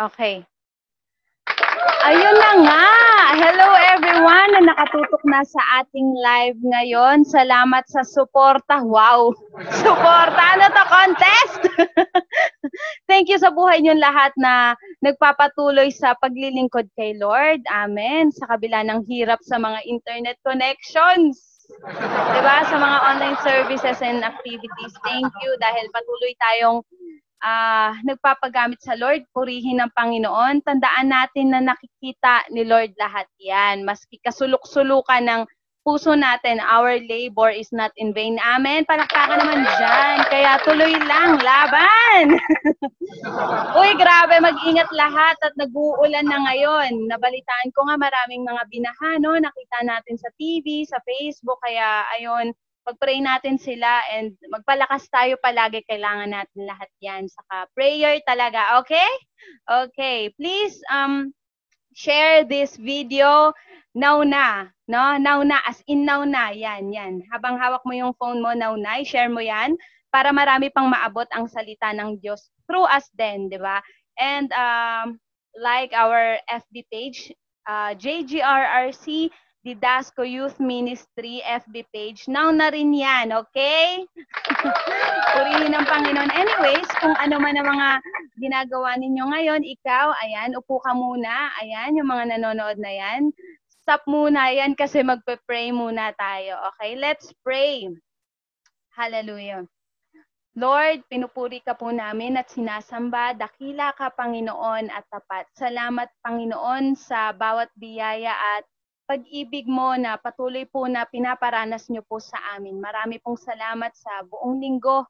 Okay. Ayun na nga. Hello everyone na nakatutok na sa ating live ngayon. Salamat sa suporta. Wow! Suporta! Ano to? Contest? Thank you sa buhay niyo lahat na nagpapatuloy sa paglilingkod kay Lord. Amen. Sa kabila ng hirap sa mga internet connections. Diba? Sa mga online services and activities. Thank you dahil patuloy tayong uh, nagpapagamit sa Lord, purihin ng Panginoon. Tandaan natin na nakikita ni Lord lahat yan. Maski kasulok-sulukan ng puso natin, our labor is not in vain. Amen. Palakpakan naman dyan. Kaya tuloy lang, laban! Uy, grabe, mag-ingat lahat at nag-uulan na ngayon. Nabalitaan ko nga maraming mga binaha, no? Nakita natin sa TV, sa Facebook, kaya ayon, pag-pray natin sila and magpalakas tayo palagi. Kailangan natin lahat yan. Saka prayer talaga. Okay? Okay. Please um, share this video now na. No? Now na. As in now na. Yan, yan. Habang hawak mo yung phone mo, now na. share mo yan para marami pang maabot ang salita ng Diyos through us then, di ba? And um, like our FB page, uh, JGRRC, Didasco Youth Ministry FB page. Now na rin yan, okay? Purihin ng Panginoon. Anyways, kung ano man ang mga ginagawa ninyo ngayon, ikaw, ayan, upo ka muna. Ayan, yung mga nanonood na yan. Stop muna yan kasi magpe-pray muna tayo. Okay, let's pray. Hallelujah. Lord, pinupuri ka po namin at sinasamba. Dakila ka, Panginoon, at tapat. Salamat, Panginoon, sa bawat biyaya at pag-ibig mo na patuloy po na pinaparanas niyo po sa amin. Marami pong salamat sa buong linggo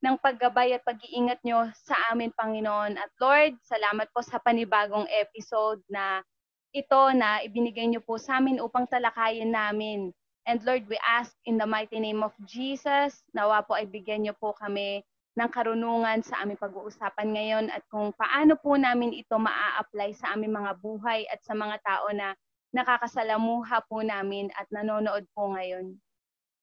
ng paggabay at pag-iingat nyo sa amin, Panginoon. At Lord, salamat po sa panibagong episode na ito na ibinigay niyo po sa amin upang talakayin namin. And Lord, we ask in the mighty name of Jesus, nawa po ay bigyan niyo po kami ng karunungan sa aming pag-uusapan ngayon at kung paano po namin ito maa-apply sa aming mga buhay at sa mga tao na nakakasalamuha po namin at nanonood po ngayon.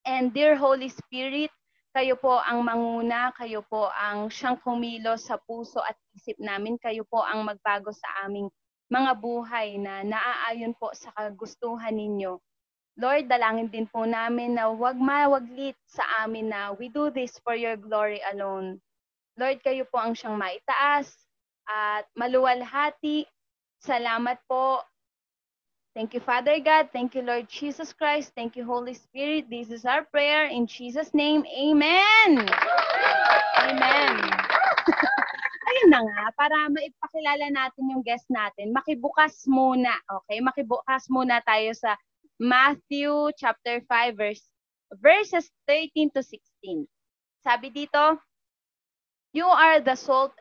And dear Holy Spirit, kayo po ang manguna, kayo po ang siyang kumilos sa puso at isip namin, kayo po ang magbago sa aming mga buhay na naaayon po sa kagustuhan ninyo. Lord, dalangin din po namin na wag mawaglit sa amin na we do this for your glory alone. Lord, kayo po ang siyang maitaas at maluwalhati. Salamat po Thank you, Father God. Thank you, Lord Jesus Christ. Thank you, Holy Spirit. This is our prayer. In Jesus' name, Amen. Amen. Ayun na nga, para maipakilala natin yung guest natin, makibukas muna, okay? Makibukas muna tayo sa Matthew chapter 5 verse verses 13 to 16. Sabi dito, You are the salt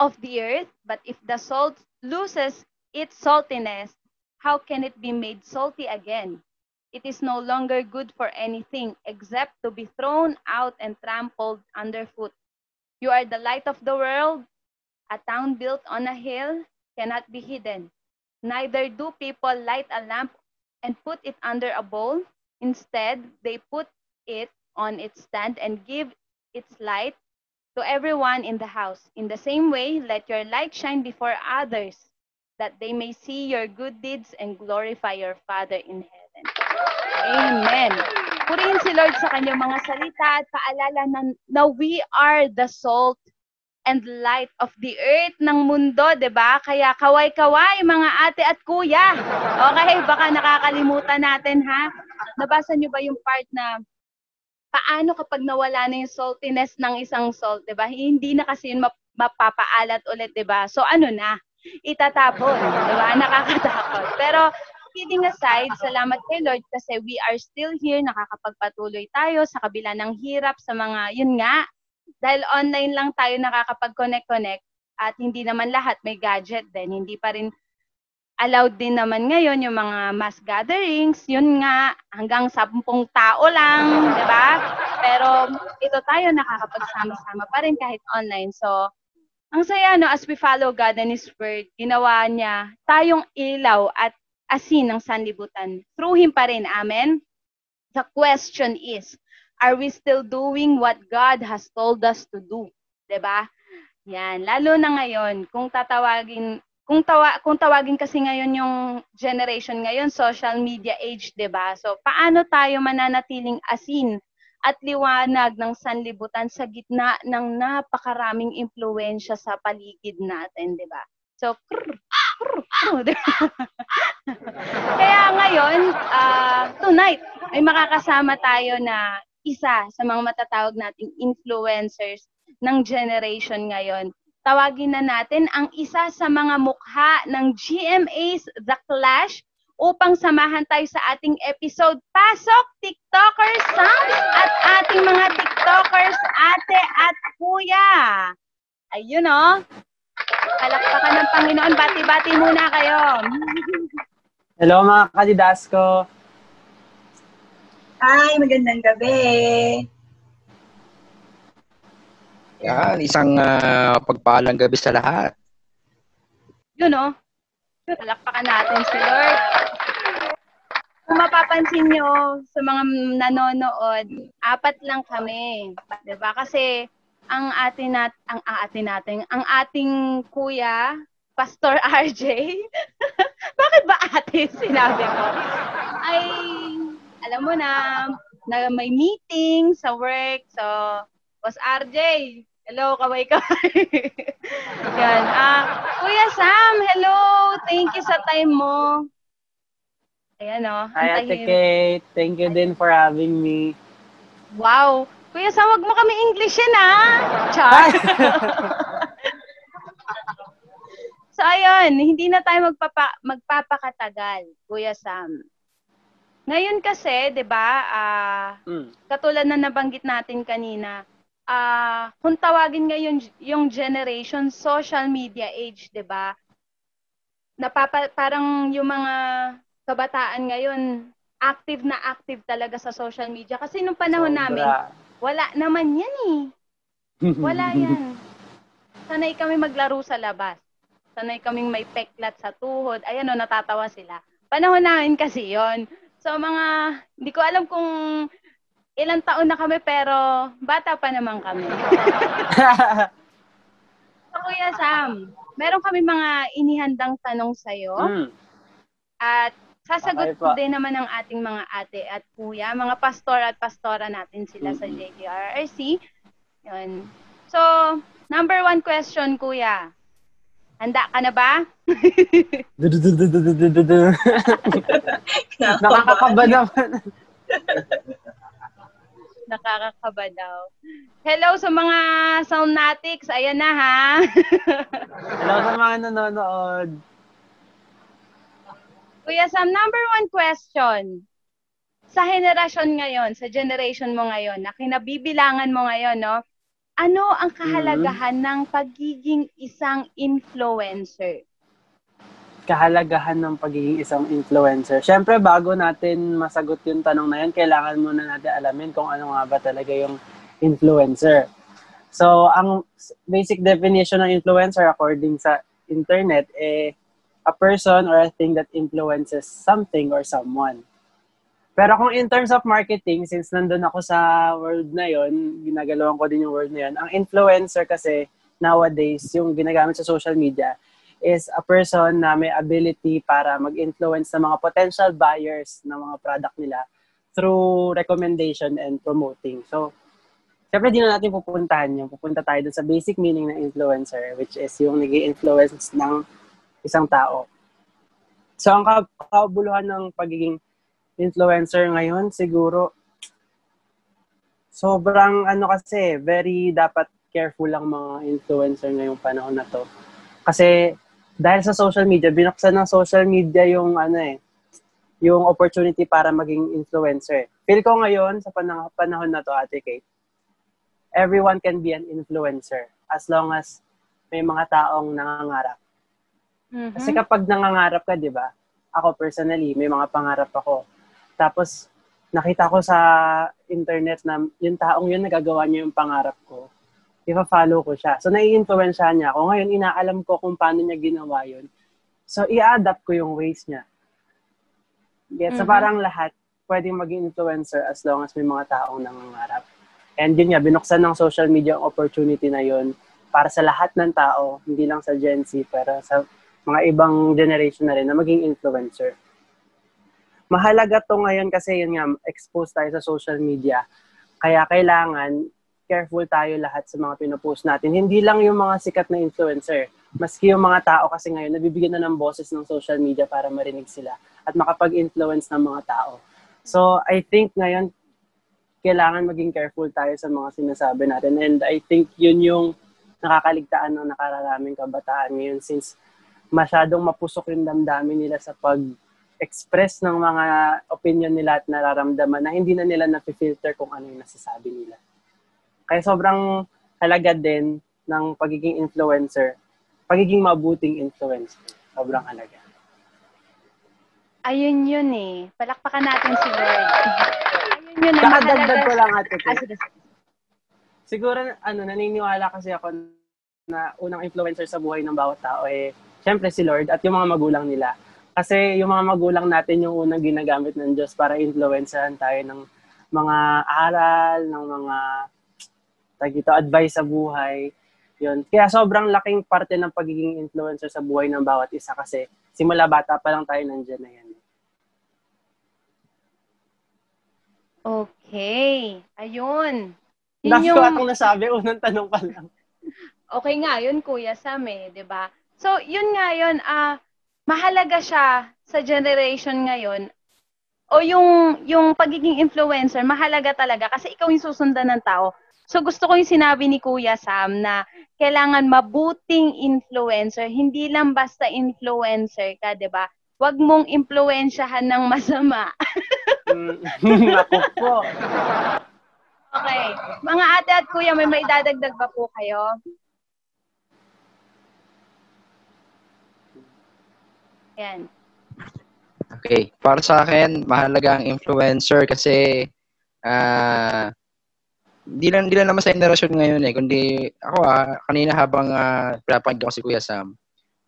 of the earth, but if the salt loses its saltiness, how can it be made salty again? It is no longer good for anything except to be thrown out and trampled underfoot. You are the light of the world. A town built on a hill cannot be hidden. Neither do people light a lamp and put it under a bowl. Instead, they put it on its stand and give its light to everyone in the house. In the same way, let your light shine before others that they may see your good deeds and glorify your Father in heaven. Amen. Purihin si Lord sa kanyang mga salita at paalala na, na we are the salt and light of the earth ng mundo, ba? Kaya kaway-kaway mga ate at kuya. Okay, baka nakakalimutan natin ha. Nabasa niyo ba yung part na paano kapag nawala na yung saltiness ng isang salt, 'di ba? Hindi na kasi yun mapapaalat ulit, 'di ba? So ano na? Itatapon. Di ba? Nakakatakot. Pero kidding aside, salamat kay Lord kasi we are still here, nakakapagpatuloy tayo sa kabila ng hirap sa mga, yun nga, dahil online lang tayo nakakapag-connect-connect at hindi naman lahat may gadget din. Hindi pa rin allowed din naman ngayon yung mga mass gatherings, yun nga, hanggang sampung tao lang, di ba? Pero ito tayo nakakapagsama-sama pa rin kahit online. So, ang saya, no, as we follow God and His Word, ginawa niya tayong ilaw at asin ng sanlibutan. Through Him pa rin. Amen? The question is, are we still doing what God has told us to do? ba? Yan, lalo na ngayon, kung tatawagin, kung tawa, kung tawagin kasi ngayon yung generation ngayon, social media age, 'di ba? So, paano tayo mananatiling asin at liwanag ng sanlibutan sa gitna ng napakaraming impluwensya sa paligid natin, 'di ba? So, krr, krr, krr, Kaya ngayon, uh, tonight, ay makakasama tayo na isa sa mga matatawag nating influencers ng generation ngayon. Tawagin na natin ang isa sa mga mukha ng GMA's The Clash upang samahan tayo sa ating episode Pasok TikTokers Sounds at ating mga TikTokers ate at kuya. Ayun o. Oh. Palakpakan ng Panginoon. Bati-bati muna kayo. Hello mga kadidasko. Hi, magandang gabi. Yan, isang uh, pagpaalang gabi sa lahat. Yun o. Oh. Palakpakan natin si Lord. Kung mapapansin nyo sa mga nanonood, apat lang kami. ba? Kasi ang atin nat ang atin natin, ang ating kuya, Pastor RJ. Bakit ba ate sinabi ko? Ay alam mo na na may meeting sa work. So, Boss RJ, Hello, kaway ka. Yan. Ah, Kuya Sam, hello. Thank you sa time mo. Ayan o. Oh, Hi, Ate Kate. Thank you din for having me. Wow. Kuya Sam, wag mo kami English yan ah. Char. so, ayun. Hindi na tayo magpapa, magpapakatagal, Kuya Sam. Ngayon kasi, di ba, uh, mm. katulad na nabanggit natin kanina, uh, kung tawagin ngayon yung generation social media age, 'di ba? Napapa parang yung mga kabataan ngayon active na active talaga sa social media kasi nung panahon Sobra. namin wala naman 'yan eh. Wala 'yan. Sanay kami maglaro sa labas. Sanay kaming may peklat sa tuhod. Ayan o, natatawa sila. Panahon namin kasi yon So mga, hindi ko alam kung ilang taon na kami pero bata pa naman kami. so, Kuya Sam, meron kami mga inihandang tanong sa'yo. Mm. At sasagot okay din naman ng ating mga ate at kuya, mga pastor at pastora natin sila mm-hmm. sa JDRRC. Yun. So, number one question, kuya. Handa ka na ba? Nakakakaba naman. Nakakakaba daw. Hello sa mga Soundnatics. Ayan na ha. Hello sa mga nanonood. Kuya Sam, number one question. Sa henerasyon ngayon, sa generation mo ngayon, na kinabibilangan mo ngayon, no? Ano ang kahalagahan mm-hmm. ng pagiging isang influencer? Kahalagahan ng pagiging isang influencer? Siyempre, bago natin masagot yung tanong na yan, kailangan muna natin alamin kung ano nga ba talaga yung influencer. So, ang basic definition ng influencer according sa internet, eh, a person or a thing that influences something or someone. Pero kung in terms of marketing, since nandun ako sa world na yon, ginagalawan ko din yung world na yon, ang influencer kasi nowadays, yung ginagamit sa social media, is a person na may ability para mag-influence sa mga potential buyers ng mga product nila through recommendation and promoting. So, syempre di na natin pupuntahan yung pupunta tayo dun sa basic meaning ng influencer, which is yung nag influence ng isang tao. So, ang kabuluhan ng pagiging influencer ngayon, siguro, sobrang ano kasi, very dapat careful lang mga influencer ngayong panahon na to. Kasi dahil sa social media, binuksan ng social media yung ano eh, yung opportunity para maging influencer. Feel ko ngayon sa panah- panahon na to, Ate Kate, everyone can be an influencer as long as may mga taong nangangarap. Mm-hmm. Kasi kapag nangangarap ka, di ba? Ako personally, may mga pangarap ako. Tapos, nakita ko sa internet na yung taong yun nagagawa niya yung pangarap ko ipa-follow ko siya. So, nai-influensyahan niya ako. Ngayon, inaalam ko kung paano niya ginawa yun. So, i-adapt ko yung ways niya. Get, mm-hmm. So, parang lahat pwedeng maging influencer as long as may mga taong nangangarap. And yun nga, binuksan ng social media ang opportunity na yun para sa lahat ng tao, hindi lang sa Gen Z, pero sa mga ibang generation na rin na maging influencer. Mahalaga to ngayon kasi yun nga, exposed tayo sa social media. Kaya kailangan careful tayo lahat sa mga pinopost natin. Hindi lang yung mga sikat na influencer. Maski yung mga tao kasi ngayon, nabibigyan na ng boses ng social media para marinig sila at makapag-influence ng mga tao. So, I think ngayon, kailangan maging careful tayo sa mga sinasabi natin. And I think yun yung nakakaligtaan ng nakararaming kabataan ngayon since masyadong mapusok yung damdamin nila sa pag-express ng mga opinion nila at nararamdaman na hindi na nila na-filter kung ano yung nasasabi nila. Kaya sobrang halaga din ng pagiging influencer, pagiging mabuting influencer. Sobrang halaga. Ayun yun eh. Palakpakan natin si Lord. Ayun yun. Kakadagdag mahalaga- ko lang ate. Ah. Siguro, ano, naniniwala kasi ako na unang influencer sa buhay ng bawat tao eh, syempre si Lord at yung mga magulang nila. Kasi yung mga magulang natin yung unang ginagamit ng Diyos para influencehan tayo ng mga aral, ng mga tag ito, advice sa buhay. Yun. Kaya sobrang laking parte ng pagiging influencer sa buhay ng bawat isa kasi simula bata pa lang tayo nandiyan na yan. Okay. Ayun. Yun Dami yung- ko akong nasabi, unang tanong pa lang. Okay nga, yun Kuya Sam eh, 'di ba? So, yun nga yun, ah mahalaga siya sa generation ngayon o yung yung pagiging influencer, mahalaga talaga kasi ikaw yung susundan ng tao. So gusto ko yung sinabi ni Kuya Sam na kailangan mabuting influencer, hindi lang basta influencer ka, 'di ba? Huwag mong impluwensyahan ng masama. Mm, Ako po. Okay. Mga ate at kuya, may maidadagdag ba po kayo? Yan. Okay. Para sa akin, mahalaga ang influencer kasi ah di lang, di lang naman sa generation ngayon eh, kundi ako ah, kanina habang uh, pinapakinggan ko si Kuya Sam,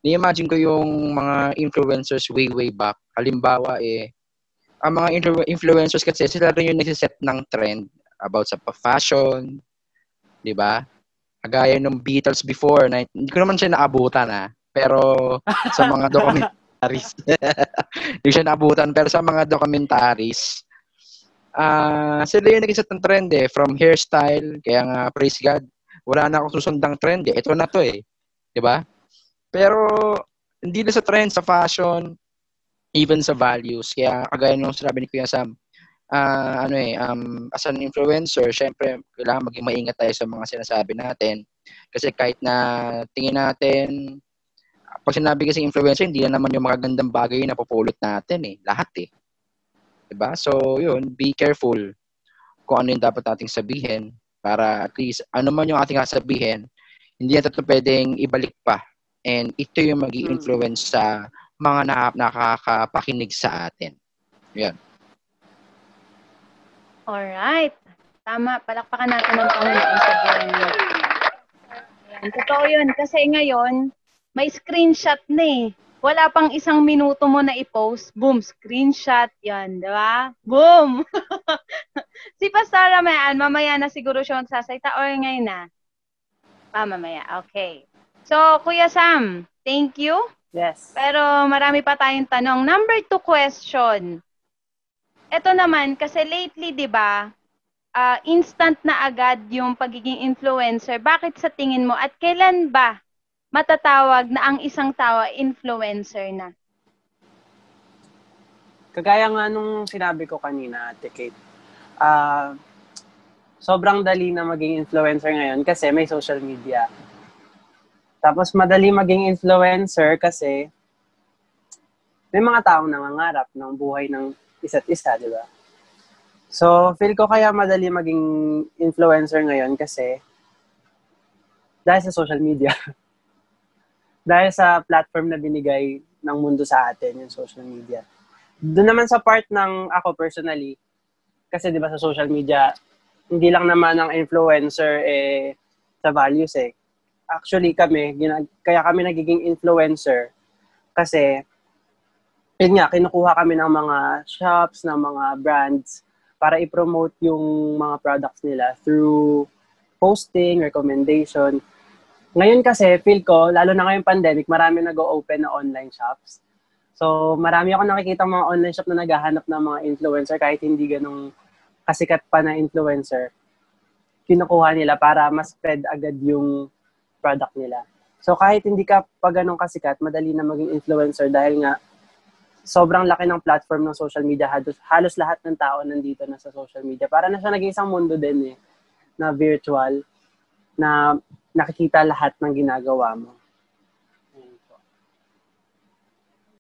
ni-imagine ko yung mga influencers way, way back. Halimbawa eh, ang mga influ- influencers kasi sila rin yung nagsiset ng trend about sa pa-fashion, di ba? Kagaya ng Beatles before, na, hindi ko naman siya naabutan ah, pero sa mga documentaries, hindi siya naabutan, pero sa mga documentaries, ah sila yung nag-set ng trend eh, from hairstyle, kaya nga, praise God, wala na akong susundang trend eh. Ito na to eh. Ba? Pero, hindi na sa trend, sa fashion, even sa values. Kaya, kagaya nung sinabi ni Kuya Sam, ah ano eh, um, as an influencer, syempre, kailangan maging maingat tayo sa mga sinasabi natin. Kasi kahit na tingin natin, pag sinabi kasi influencer, hindi na naman yung magagandang bagay na populot natin eh. Lahat eh. Diba? So, yun, be careful kung ano yung dapat nating sabihin para at least ano man yung ating sasabihin, hindi natin ito pwedeng ibalik pa. And ito yung mag influence sa mga na- nakakapakinig sa atin. Yan. Alright. Tama. Palakpakan natin ng Panginoon sa buhay niyo. Totoo yun. Kasi ngayon, may screenshot na eh. Wala pang isang minuto mo na i-post. Boom, screenshot. Yan, di ba? Boom! si Pastor Ramayan, mamaya na siguro siya magsasalita or ngayon na? Ah, mamaya. Okay. So, Kuya Sam, thank you. Yes. Pero marami pa tayong tanong. Number two question. Ito naman, kasi lately, di ba, ah, instant na agad yung pagiging influencer. Bakit sa tingin mo? At kailan ba matatawag na ang isang tao influencer na? Kagaya nga nung sinabi ko kanina, Ate Kate, ah, sobrang dali na maging influencer ngayon kasi may social media. Tapos madali maging influencer kasi may mga taong nangangarap ng buhay ng isa't isa, di ba? So, feel ko kaya madali maging influencer ngayon kasi dahil sa social media. dahil sa platform na binigay ng mundo sa atin, yung social media. Doon naman sa part ng ako personally, kasi di ba sa social media, hindi lang naman ang influencer eh, sa values eh. Actually kami, ginag- kaya kami nagiging influencer kasi yun nga, kinukuha kami ng mga shops, ng mga brands para i-promote yung mga products nila through posting, recommendation. Ngayon kasi, feel ko, lalo na ngayong pandemic, marami nag-open na online shops. So, marami ako nakikita mga online shop na naghahanap ng mga influencer kahit hindi ganong kasikat pa na influencer. Kinukuha nila para mas spread agad yung product nila. So, kahit hindi ka pa ganong kasikat, madali na maging influencer dahil nga sobrang laki ng platform ng social media. Halos, halos lahat ng tao nandito na sa social media. Para na siya naging isang mundo din eh, na virtual, na nakikita lahat ng ginagawa mo.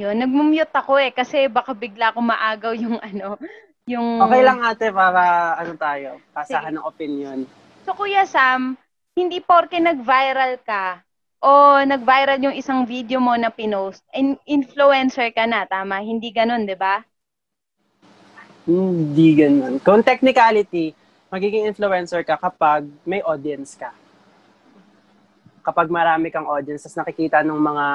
Yun, nagmumute ako eh kasi baka bigla akong maagaw yung ano, yung Okay lang ate para ano tayo, pasahan ng opinion. So Kuya Sam, hindi porke nag-viral ka o nag-viral yung isang video mo na pinost, in- influencer ka na, tama? Hindi ganun, 'di ba? Hindi ganun. Kung technicality, magiging influencer ka kapag may audience ka. Kapag marami kang audience, tapos nakikita ng mga,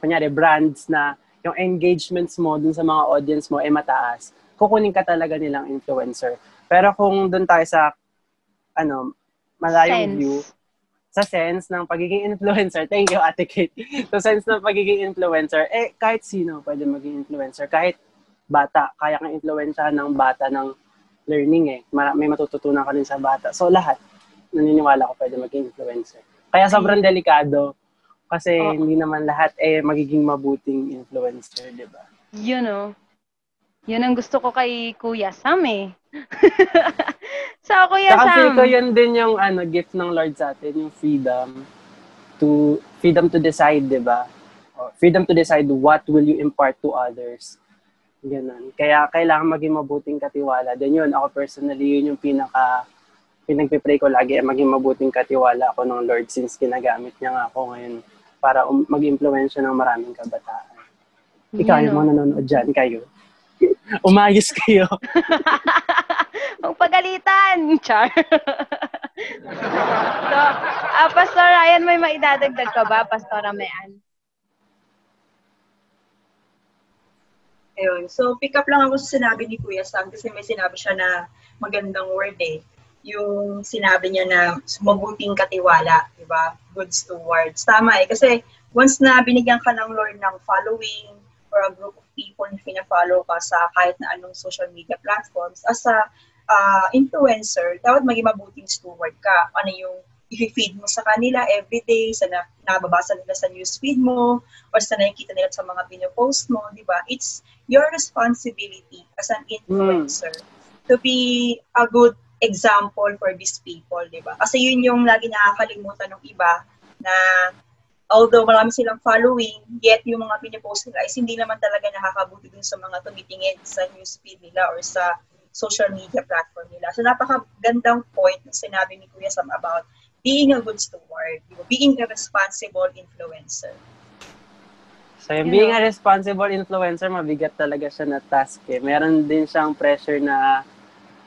kunyari, brands na yung engagements mo dun sa mga audience mo ay mataas, kukunin ka talaga nilang influencer. Pero kung dun tayo sa, ano, malayong Sense. view, sa sense ng pagiging influencer, thank you, Ate Kate. sa sense ng pagiging influencer, eh, kahit sino pwede maging influencer. Kahit bata, kaya kang influensyahan ng bata ng learning eh. May matututunan ka rin sa bata. So, lahat, naniniwala ko pwede maging influencer. Kaya sobrang delikado kasi Oo. hindi naman lahat eh magiging mabuting influencer, di ba? Yun oh. Yun ang gusto ko kay Kuya Sam eh. so Kuya Saka Sam, ko yun din yung ano, gift ng Lord sa atin, yung freedom to freedom to decide, di ba? Freedom to decide what will you impart to others. Ganun. Kaya kailangan maging mabuting katiwala. Then yun, ako personally, yun yung pinaka pinagpipray ko lagi ay maging mabuting katiwala ako ng Lord since ginagamit niya nga ako ngayon para um, mag-impluensya ng maraming kabataan. Ikaw, Yun, yung mga nanonood dyan, kayo. Umayos kayo. Huwag pagalitan, Char. so, ah, Pastor Ryan, may maidadagdag ka ba, Pastora Mayan? Ayun. So, pick up lang ako sa sinabi ni Kuya Sam kasi may sinabi siya na magandang word eh. Yung sinabi niya na mabuting katiwala, di ba? Good stewards. Tama eh. Kasi once na binigyan ka ng Lord ng following or a group of people na pina-follow ka sa kahit na anong social media platforms, as a ah, influencer, dapat maging mabuting steward ka. Ano yung i-feed mo sa kanila every day, sa na, nababasa nila sa newsfeed mo, or sa nakikita nila sa mga pinopost mo, di ba? It's your responsibility as an influencer to be a good example for these people, di ba? Kasi yun yung lagi nakakalimutan ng iba na although marami silang following, yet yung mga pinipost nila is hindi naman talaga nakakabuti dun sa mga tumitingin sa newsfeed nila or sa social media platform nila. So napakagandang point na sinabi ni Kuya Sam about being a good steward, di ba? being a responsible influencer. So, yung being know? a responsible influencer, mabigat talaga siya na task eh. Meron din siyang pressure na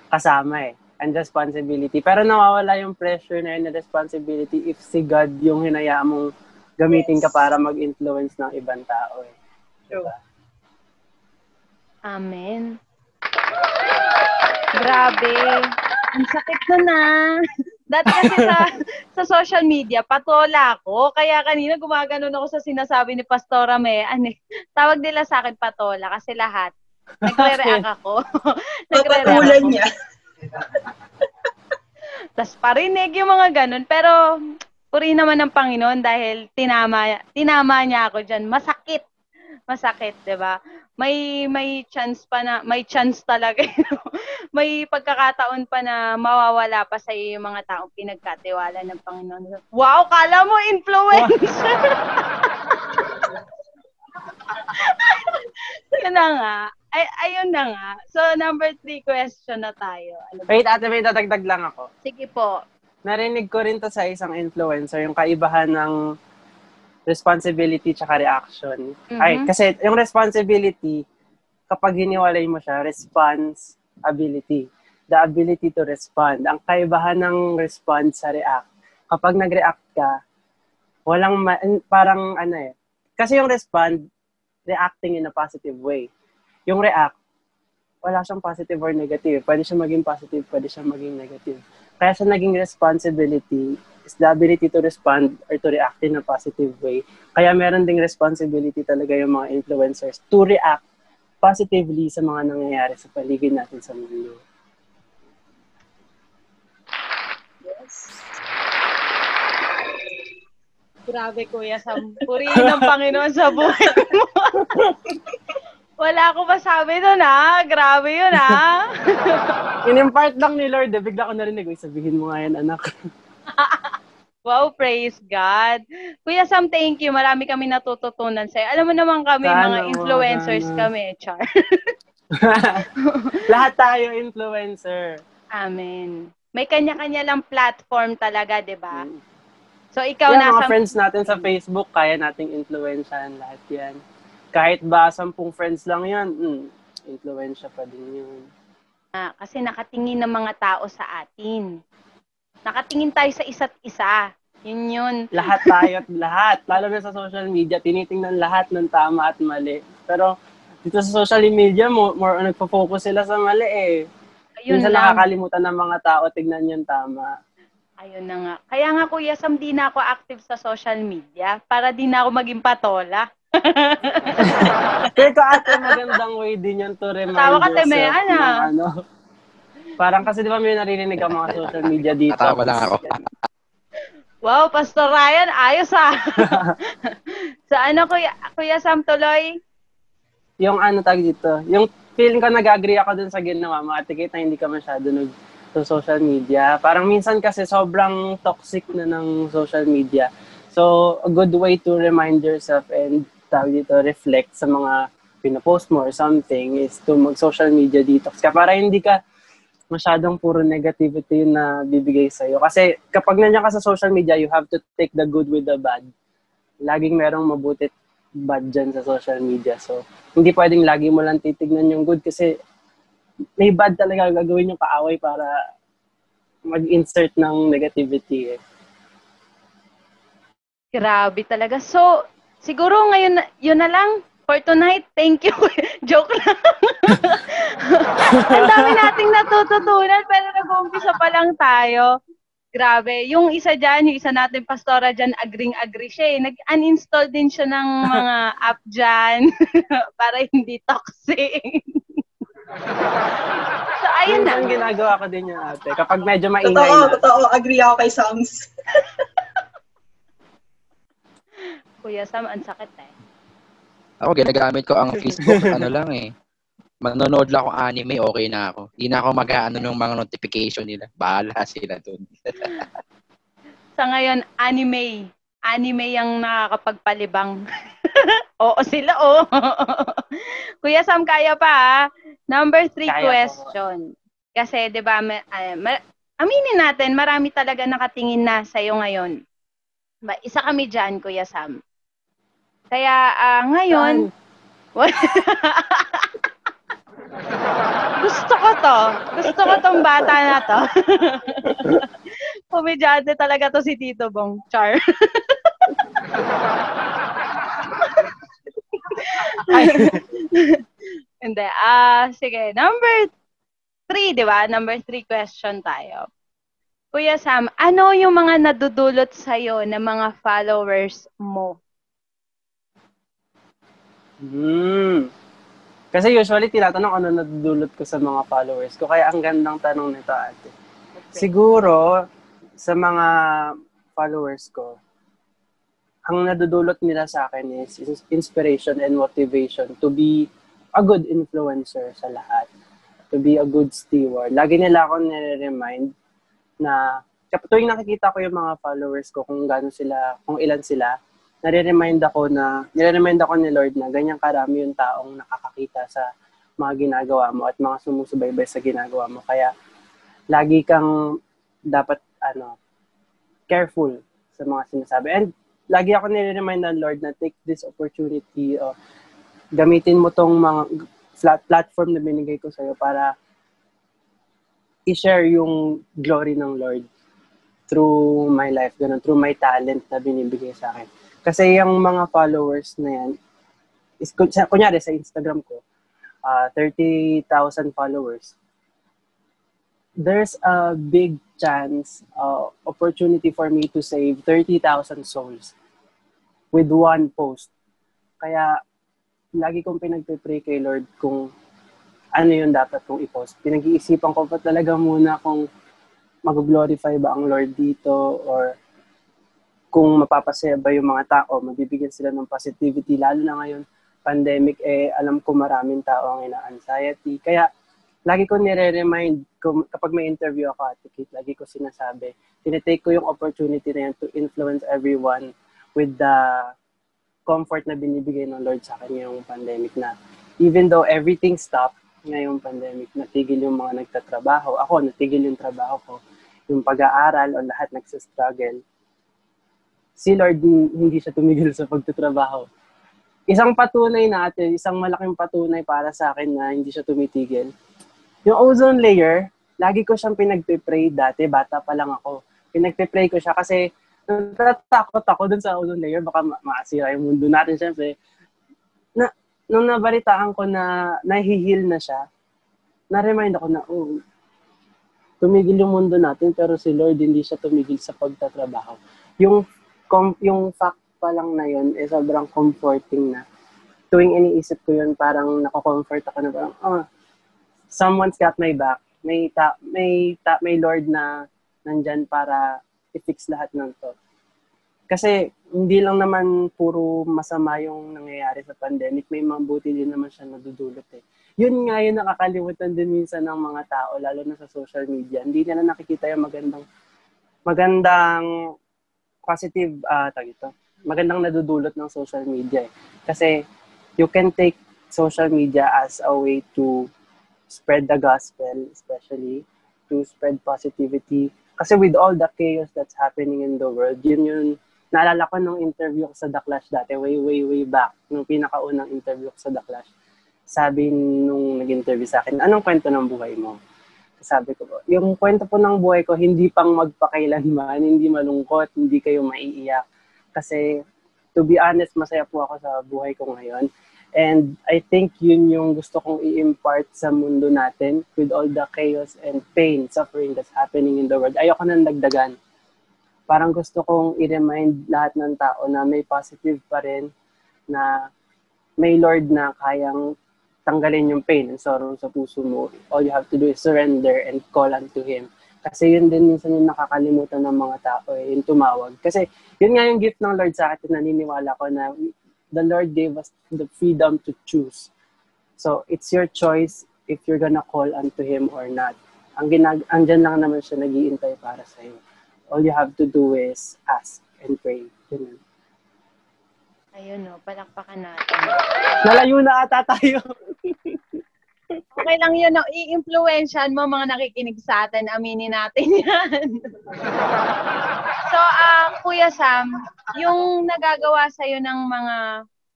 kasama eh. And responsibility. Pero nawawala yung pressure na yun na responsibility if si God yung hinayaan mong gamitin ka Yes. para mag-influence ng ibang tao eh. True. Amen. Grabe. Ang sakit na na. Dati kasi sa, sa social media, patola ako. Kaya kanina gumaganon ako sa sinasabi ni Pastora May. Ano, eh, tawag nila sa akin patola kasi lahat. Nagre-react ako. Nagre-react ako. niya. Tapos parinig yung mga ganun. Pero, puri naman ng Panginoon dahil tinama, tinama niya ako dyan. Masakit. Masakit, di ba? May, may chance pa na, may chance talaga. may pagkakataon pa na mawawala pa sa iyo yung mga taong pinagkatiwala ng Panginoon. Wow, kala mo influencer! Yun na nga. Ay, ayun na nga. So, number three question na tayo. Ano ba? Wait, ate, may dadagdag lang ako. Sige po. Narinig ko rin to sa isang influencer, yung kaibahan ng responsibility tsaka reaction. Ay, Mhm. kasi yung responsibility, kapag hiniwalay mo siya, response ability. The ability to respond. Ang kaibahan ng response sa react, kapag nag-react ka, walang, ma- parang ano eh, kasi yung respond, reacting in a positive way. Yung react, wala siyang positive or negative. Pwede siya maging positive, pwede siya maging negative. Kaya siya naging responsibility is the ability to respond or to react in a positive way. Kaya meron ding responsibility talaga yung mga influencers to react positively sa mga nangyayari sa paligid natin sa mundo. Yes. Grabe, Kuya Sam. Purihin ng Panginoon sa buhay mo. Wala ko masabi doon, ha? Grabe yun, ha? In-impart lang ni Lord, eh, bigla ko narinig, Uy, sabihin mo nga yan, anak. Wow, praise God. Kuya Sam, thank you. Marami kami natututunan sa'yo. Alam mo naman kami, Sana, mga influencers sana. kami, Char. Lahat tayo influencer. Amen. May kanya-kanya lang platform talaga, di ba? Mm. So, ikaw mga nasa... friends natin sa Facebook, kaya nating influensyahan lahat yan. Kahit ba sampung friends lang yan, mm, influensya pa din yun. Ah, kasi nakatingin ng mga tao sa atin. Nakatingin tayo sa isa't isa. Yun yun. Lahat tayo at lahat, lalo na sa social media, tinitingnan lahat ng tama at mali. Pero dito sa social media, more, more on nagpo-focus sila sa mali eh. Ayun Minsan lang. nakakalimutan ng mga tao, tignan yung tama. Ayun na nga. Kaya nga, Kuya Sam, di na ako active sa social media para di na ako maging patola. Pero ate, magandang way din yun to remind Tawa ka, yourself ng ah. ano. Parang kasi di ba may narinig ang mga social media dito. Natawa lang ako. Wow, Pastor Ryan, ayos ah. so ano, Kuya, Kuya Sam, tuloy? yung ano tag dito, yung feeling ko nag-agree ako dun sa ginawa mo, ate Kate, na hindi ka masyado nag sa social media. Parang minsan kasi sobrang toxic na ng social media. So, a good way to remind yourself and tawag dito, reflect sa mga pinopost mo or something is to mag-social media detox ka para hindi ka masyadong puro negativity na bibigay sa'yo. Kasi kapag nandiyan ka sa social media, you have to take the good with the bad. Laging merong mabuti bad dyan sa social media. So, hindi pwedeng lagi mo lang titignan yung good kasi may bad talaga gagawin yung kaaway para mag-insert ng negativity. Eh. Grabe talaga. So, siguro ngayon, yun na lang for tonight. Thank you. Joke lang. Ang dami nating natututunan pero nag-uumpisa pa lang tayo. Grabe. Yung isa dyan, yung isa natin pastora dyan, agring-agree siya eh. Nag-uninstall din siya ng mga app dyan para hindi toxic. so, ayun Yun na. ang ginagawa ko din yung ate. Kapag medyo maingay Totoo, na. totoo. Agree ako kay Sams. Kuya Sam, ang sakit eh. Ako, ginagamit ko ang Facebook, ano lang eh. Manonood lang ako anime, okay na ako. Hindi na ako mag-ano ng mga notification nila. Bahala sila dun. Sa ngayon, anime. Anime ang nakakapagpalibang. Oo sila, oo. Kuya Sam, kaya pa ah. Number three Kaya po. question. Kasi, di ba, ma- ah, ma- aminin natin, marami talaga nakatingin na sa'yo ngayon. Ba, isa kami dyan, Kuya Sam. Kaya, ah, ngayon, gusto ko to. Gusto ko tong bata na to. Komedyante talaga to si Tito Bong. Char. Ay. Hindi. Ah, sige. Number three, di ba? Number three question tayo. Kuya Sam, ano yung mga nadudulot sa'yo ng mga followers mo? Hmm. Kasi usually tinatanong ano nadudulot ko sa mga followers ko. Kaya ang gandang tanong nito ate. Siguro, sa mga followers ko, ang nadudulot nila sa akin is is inspiration and motivation to be a good influencer sa lahat. To be a good steward. Lagi nila ako nire-remind na tuwing nakikita ko yung mga followers ko kung gaano sila, kung ilan sila, nare-remind ako na, nire-remind ako ni Lord na ganyan karami yung taong nakakakita sa mga ginagawa mo at mga sumusubaybay sa ginagawa mo. Kaya, lagi kang dapat, ano, careful sa mga sinasabi. And, lagi ako nire-remind ng Lord na take this opportunity, o gamitin mo tong mga flat platform na binigay ko sa'yo para i-share yung glory ng Lord through my life, ganun, through my talent na binibigay sa akin. Kasi yung mga followers na yan, is, kunyari sa Instagram ko, ah 30,000 followers. there's a big chance, uh, opportunity for me to save 30,000 souls with one post. Kaya, lagi kong pinagpe-pray kay Lord kung ano yung dapat kong i-post. Pinag-iisipan ko pa talaga muna kung mag-glorify ba ang Lord dito or kung mapapasaya ba yung mga tao, mabibigyan sila ng positivity. Lalo na ngayon, pandemic, eh, alam ko maraming tao ang ina-anxiety. Kaya, lagi ko nire-remind, ko, kapag may interview ako at Kate, lagi ko sinasabi, tinitake ko yung opportunity na yan to influence everyone with the comfort na binibigay ng Lord sa akin ngayong pandemic na even though everything stopped ngayong pandemic, natigil yung mga nagtatrabaho. Ako, natigil yung trabaho ko. Yung pag-aaral o lahat nagsastruggle si Lord hindi siya tumigil sa pagtatrabaho. Isang patunay natin, isang malaking patunay para sa akin na hindi siya tumitigil. Yung ozone layer, lagi ko siyang pinagpe-pray dati, bata pa lang ako. Pinagpe-pray ko siya kasi natatakot ako dun sa ozone layer, baka ma- maasira yung mundo natin, syempre. Na, nung nabalitaan ko na nahihil na siya, na-remind ako na, oh, tumigil yung mundo natin, pero si Lord hindi siya tumigil sa pagtatrabaho. Yung com- yung fact pa lang na yun, eh, sobrang comforting na. Tuwing iniisip ko yun, parang nako-comfort ako na parang, oh, someone's got my back. May, ta- may, ta- may Lord na nandyan para i-fix lahat ng to. Kasi hindi lang naman puro masama yung nangyayari sa pandemic, may mabuti din naman siya nadudulot eh. Yun nga yung nakakalimutan din minsan ng mga tao, lalo na sa social media. Hindi nila nakikita yung magandang magandang positive uh, tag ito. Magandang nadudulot ng social media eh. Kasi you can take social media as a way to spread the gospel, especially to spread positivity. Kasi with all the chaos that's happening in the world, yun yun, naalala ko nung interview ko sa The Clash dati, way, way, way back, nung pinakaunang interview ko sa The Clash. Sabi nung nag-interview sa akin, anong kwento ng buhay mo? Sabi ko, yung kwento po ng buhay ko, hindi pang magpakailanman, hindi malungkot, hindi kayo maiiyak. Kasi, to be honest, masaya po ako sa buhay ko ngayon. And I think yun yung gusto kong i-impart sa mundo natin with all the chaos and pain, suffering that's happening in the world. Ayoko nang dagdagan. Parang gusto kong i-remind lahat ng tao na may positive pa rin, na may Lord na kayang tanggalin yung pain and sorrow sa puso mo, all you have to do is surrender and call unto Him. Kasi yun din minsan yung nakakalimutan ng mga tao, eh, yung tumawag. Kasi yun nga yung gift ng Lord sa atin, naniniwala ko na the Lord gave us the freedom to choose. So, it's your choice if you're gonna call unto Him or not. Ang ginag andyan lang naman siya nagiintay para sa iyo. All you have to do is ask and pray. Ganun. Ayun no, palakpakan natin. Nalayo na ata tayo. okay lang yun, no? i-influensyan mo mga nakikinig sa atin, aminin natin yan. so, uh, Kuya Sam, yung nagagawa sa'yo ng mga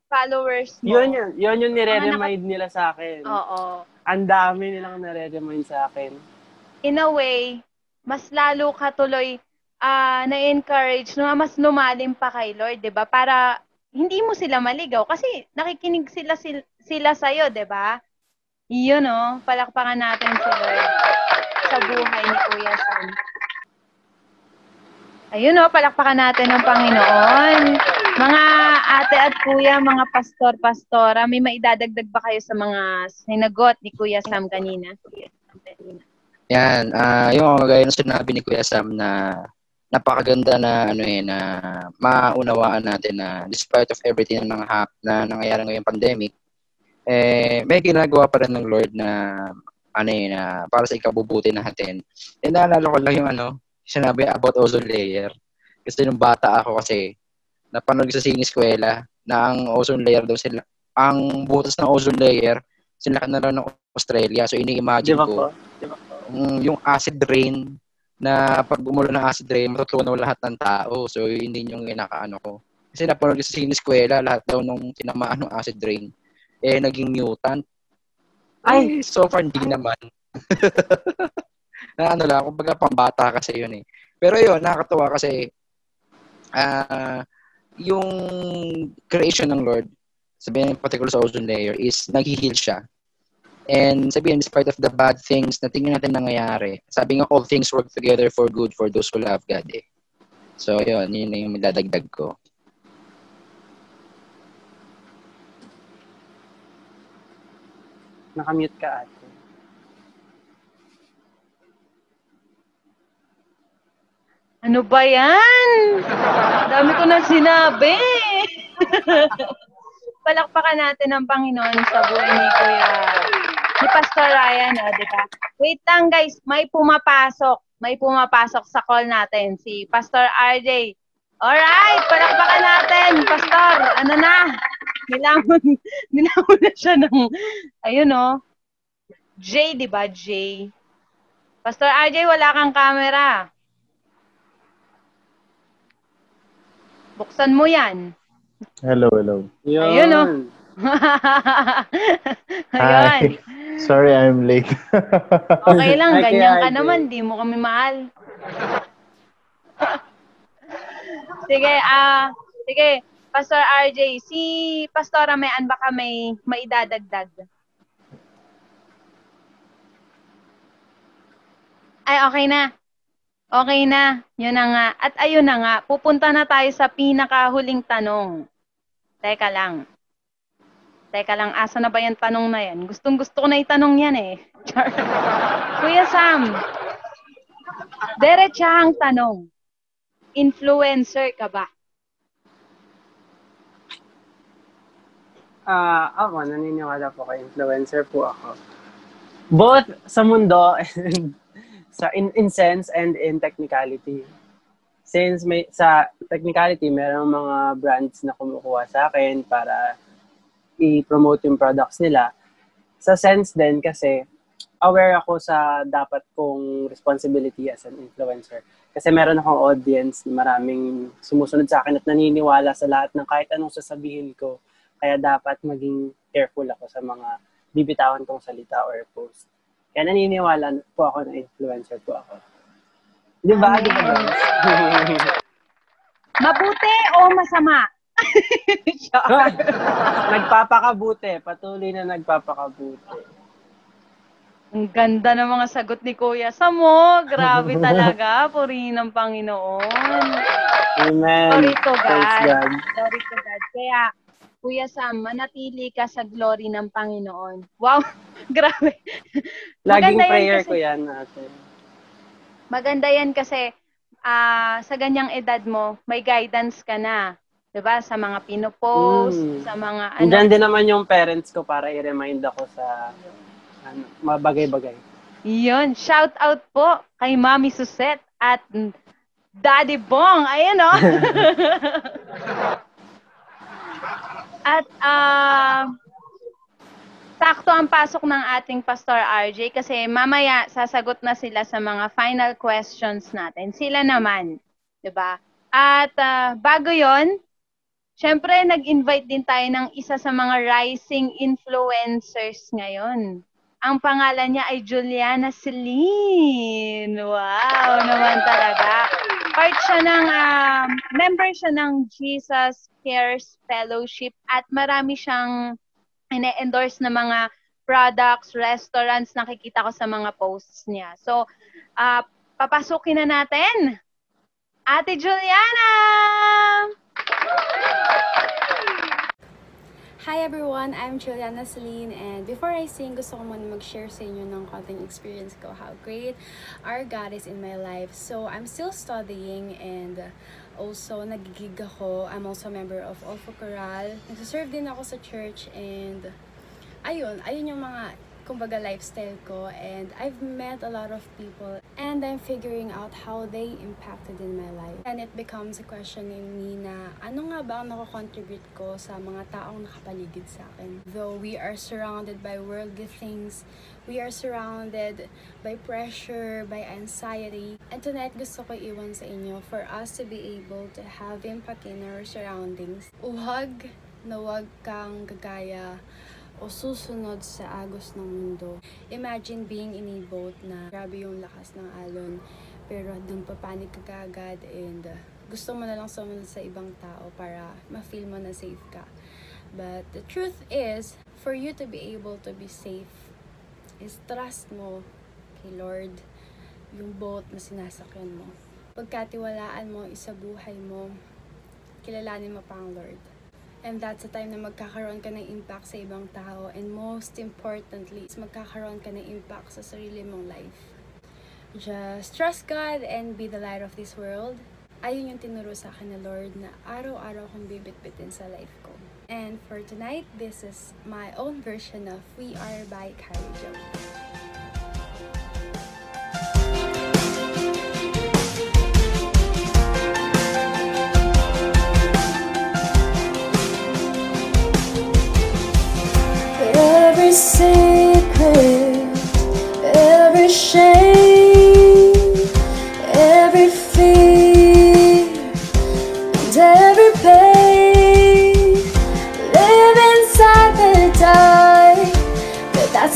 followers mo. Yun yun, yun yung nire-remind naka- nila sa akin. Oo. Ang dami nilang nire-remind sa akin. In a way, mas lalo ka tuloy uh, na-encourage na mas lumalim pa kay Lord, 'di ba? Para hindi mo sila maligaw kasi nakikinig sila sila, sila sa iyo, 'di ba? Iyon no, palakpakan natin si Lord sa buhay ni Kuya Sam. Ayun no, palakpakan natin ng Panginoon. Mga ate at kuya, mga pastor-pastora, may maidadagdag ba kayo sa mga sinagot ni Kuya Sam kanina? Yan, uh, yung gaya ng sinabi ni Kuya Sam na napakaganda na ano eh na maunawaan natin na despite of everything na, nang, na nangyayari ngayong pandemic eh may ginagawa pa rin ng Lord na ano eh na para sa ikabubuti natin. Eh naalala ko lang yung ano sinabi about ozone layer. Kasi nung bata ako kasi napanood sa sine eskwela na ang ozone layer daw sila ang butas ng ozone layer sila na lang ng Australia. So ini-imagine ko, diba ko? Um, yung acid rain na pag umulan ng acid rain, matutunaw lahat ng tao. So, hindi yung inakaano ko. Kasi napanood sa siniskwela, lahat daw nung tinamaan ng acid rain, eh, naging mutant. Ay, so far, hindi naman. na ano lang, kumbaga pambata kasi yun eh. Pero yun, nakakatawa kasi, ah, uh, yung creation ng Lord, sabihin particular sa ozone layer, is nag-heal siya. And sabihin, despite of the bad things na tingin natin nangyayari, sabi nga, all things work together for good for those who love God eh. So, yun, yun na yung madadagdag ko. Nakamute ka ate. Ano ba yan? Dami ko na sinabi. Palakpakan natin ang Panginoon sa buhay ni Kuya, ni Pastor Ryan, o, di ba? Wait lang guys, may pumapasok. May pumapasok sa call natin, si Pastor RJ. Alright, palakpakan natin, Pastor. Ano na? Nilamon, nilamon na siya ng, ayun o. J, di ba? J. Pastor RJ, wala kang camera. Buksan mo yan. Hello, hello. Yun. Ayun, oh. Ayun. Hi. Sorry, I'm late. Okay lang, ganyan ka naman. Di mo kami mahal. sige, ah, sige. Pastor RJ, si Pastora Mayan baka may maidadagdag. Ay, okay na. Okay na. Yun na nga. At ayun na nga, pupunta na tayo sa pinakahuling tanong. Teka lang. Teka lang, asa na ba yung tanong na yan? Gustong gusto ko na itanong yan eh. Char. Kuya Sam, diretsahang tanong. Influencer ka ba? Ah, ako, naniniwala po kay influencer po ako. Both sa mundo and sa in, in sense and in technicality. Since may sa technicality, merong mga brands na kumukuha sa akin para i-promote yung products nila. Sa sense din kasi aware ako sa dapat kong responsibility as an influencer. Kasi meron akong audience, maraming sumusunod sa akin at naniniwala sa lahat ng kahit anong sasabihin ko. Kaya dapat maging careful ako sa mga bibitawan kong salita or post. Kaya naniniwala po ako na influencer po ako. Di ba? Di ba? Mabuti o masama? Nagpapakabuti. Patuloy na nagpapakabuti. Ang ganda ng mga sagot ni Kuya Samo. Grabe talaga. Purihin ng Panginoon. Amen. Glory to God. God. Glory to God. Kaya, Kuya Sam, manatili ka sa glory ng Panginoon. Wow, grabe. Laging Maganda prayer kasi- ko yan natin. Maganda yan kasi ah, sa ganyang edad mo, may guidance ka na. 'Di ba Sa mga pinopost, Mm. sa mga ano. Andyan din naman yung parents ko para i-remind ako sa ano, mga bagay-bagay. Yun, shout out po kay Mami Suset at Daddy Bong. Ayan o. at ah sakto ang pasok ng ating Pastor RJ kasi mamaya sasagot na sila sa mga final questions natin. Sila naman, 'di ba? At ah, bago 'yon, syempre nag-invite din tayo ng isa sa mga rising influencers ngayon. Ang pangalan niya ay Juliana Celine. Wow, naman talaga. Part siya ng, um, member siya ng Jesus Cares Fellowship at marami siyang ine-endorse na mga products, restaurants, nakikita ko sa mga posts niya. So, ah, papasukin na natin. Ate Juliana! Hi everyone, I'm Juliana Celine and before I sing, gusto ko muna mag-share sa inyo ng konting experience ko how great our God is in my life. So, I'm still studying and also nagigig ako. I'm also a member of Olfo Coral. Nagsaserve din ako sa church and ayun, ayun yung mga kumbaga lifestyle ko and I've met a lot of people and I'm figuring out how they impacted in my life. And it becomes a question in me na ano nga ba ang nakakontribute ko sa mga taong nakapaligid sa akin. Though we are surrounded by worldly things, we are surrounded by pressure, by anxiety. And tonight gusto ko iwan sa inyo for us to be able to have impact in our surroundings. Huwag na huwag kang gagaya o susunod sa agos ng mundo. Imagine being in a boat na grabe yung lakas ng alon pero dun papanig ka kaagad and uh, gusto mo na lang sumunod sa ibang tao para ma-feel mo na safe ka. But the truth is, for you to be able to be safe is trust mo kay Lord yung boat na sinasakyan mo. Pagkatiwalaan mo isa buhay mo, kilalanin mo pa ang Lord. And that's the time na magkakaroon ka ng impact sa ibang tao. And most importantly, is magkakaroon ka ng impact sa sarili mong life. Just trust God and be the light of this world. Ayun yung tinuro sa akin ni Lord na araw-araw kong bibit-bitin sa life ko. And for tonight, this is my own version of We Are by Carrie Joe.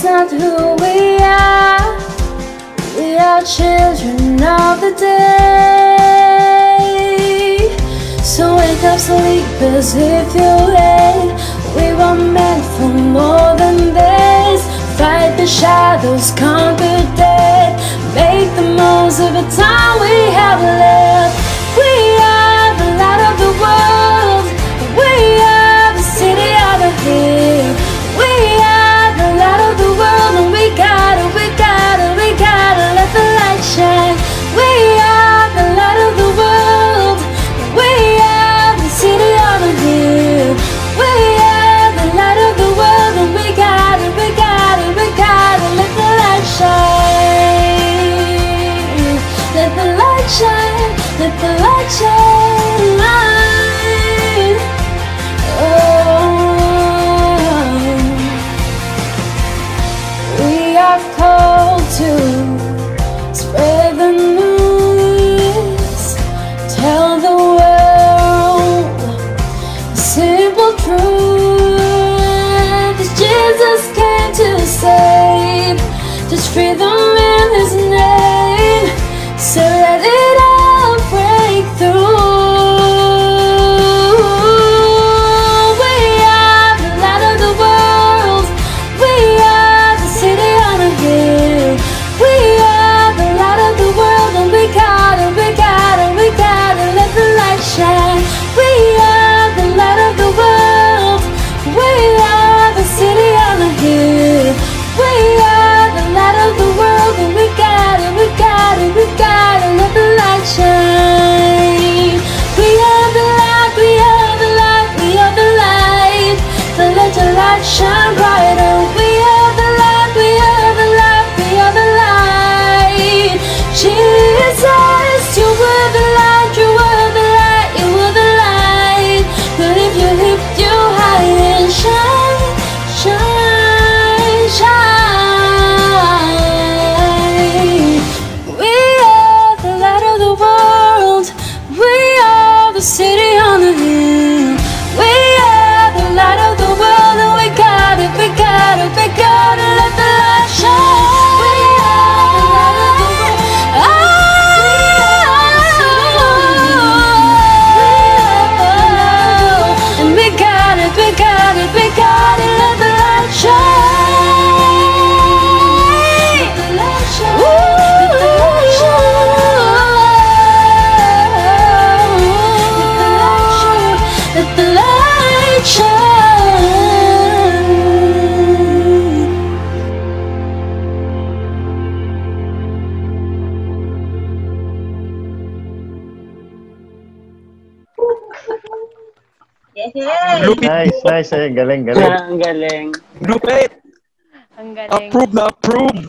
Not who we are. We are children of the day. So wake up, sleepers, if you're late. We were meant for more than this. Fight the shadows, conquer death. Make the most of the time we have left. Just freedom in His Nice, nice. Eh. Galing, galing. Ang galing. Lupit! Ang galing. Approve na approve!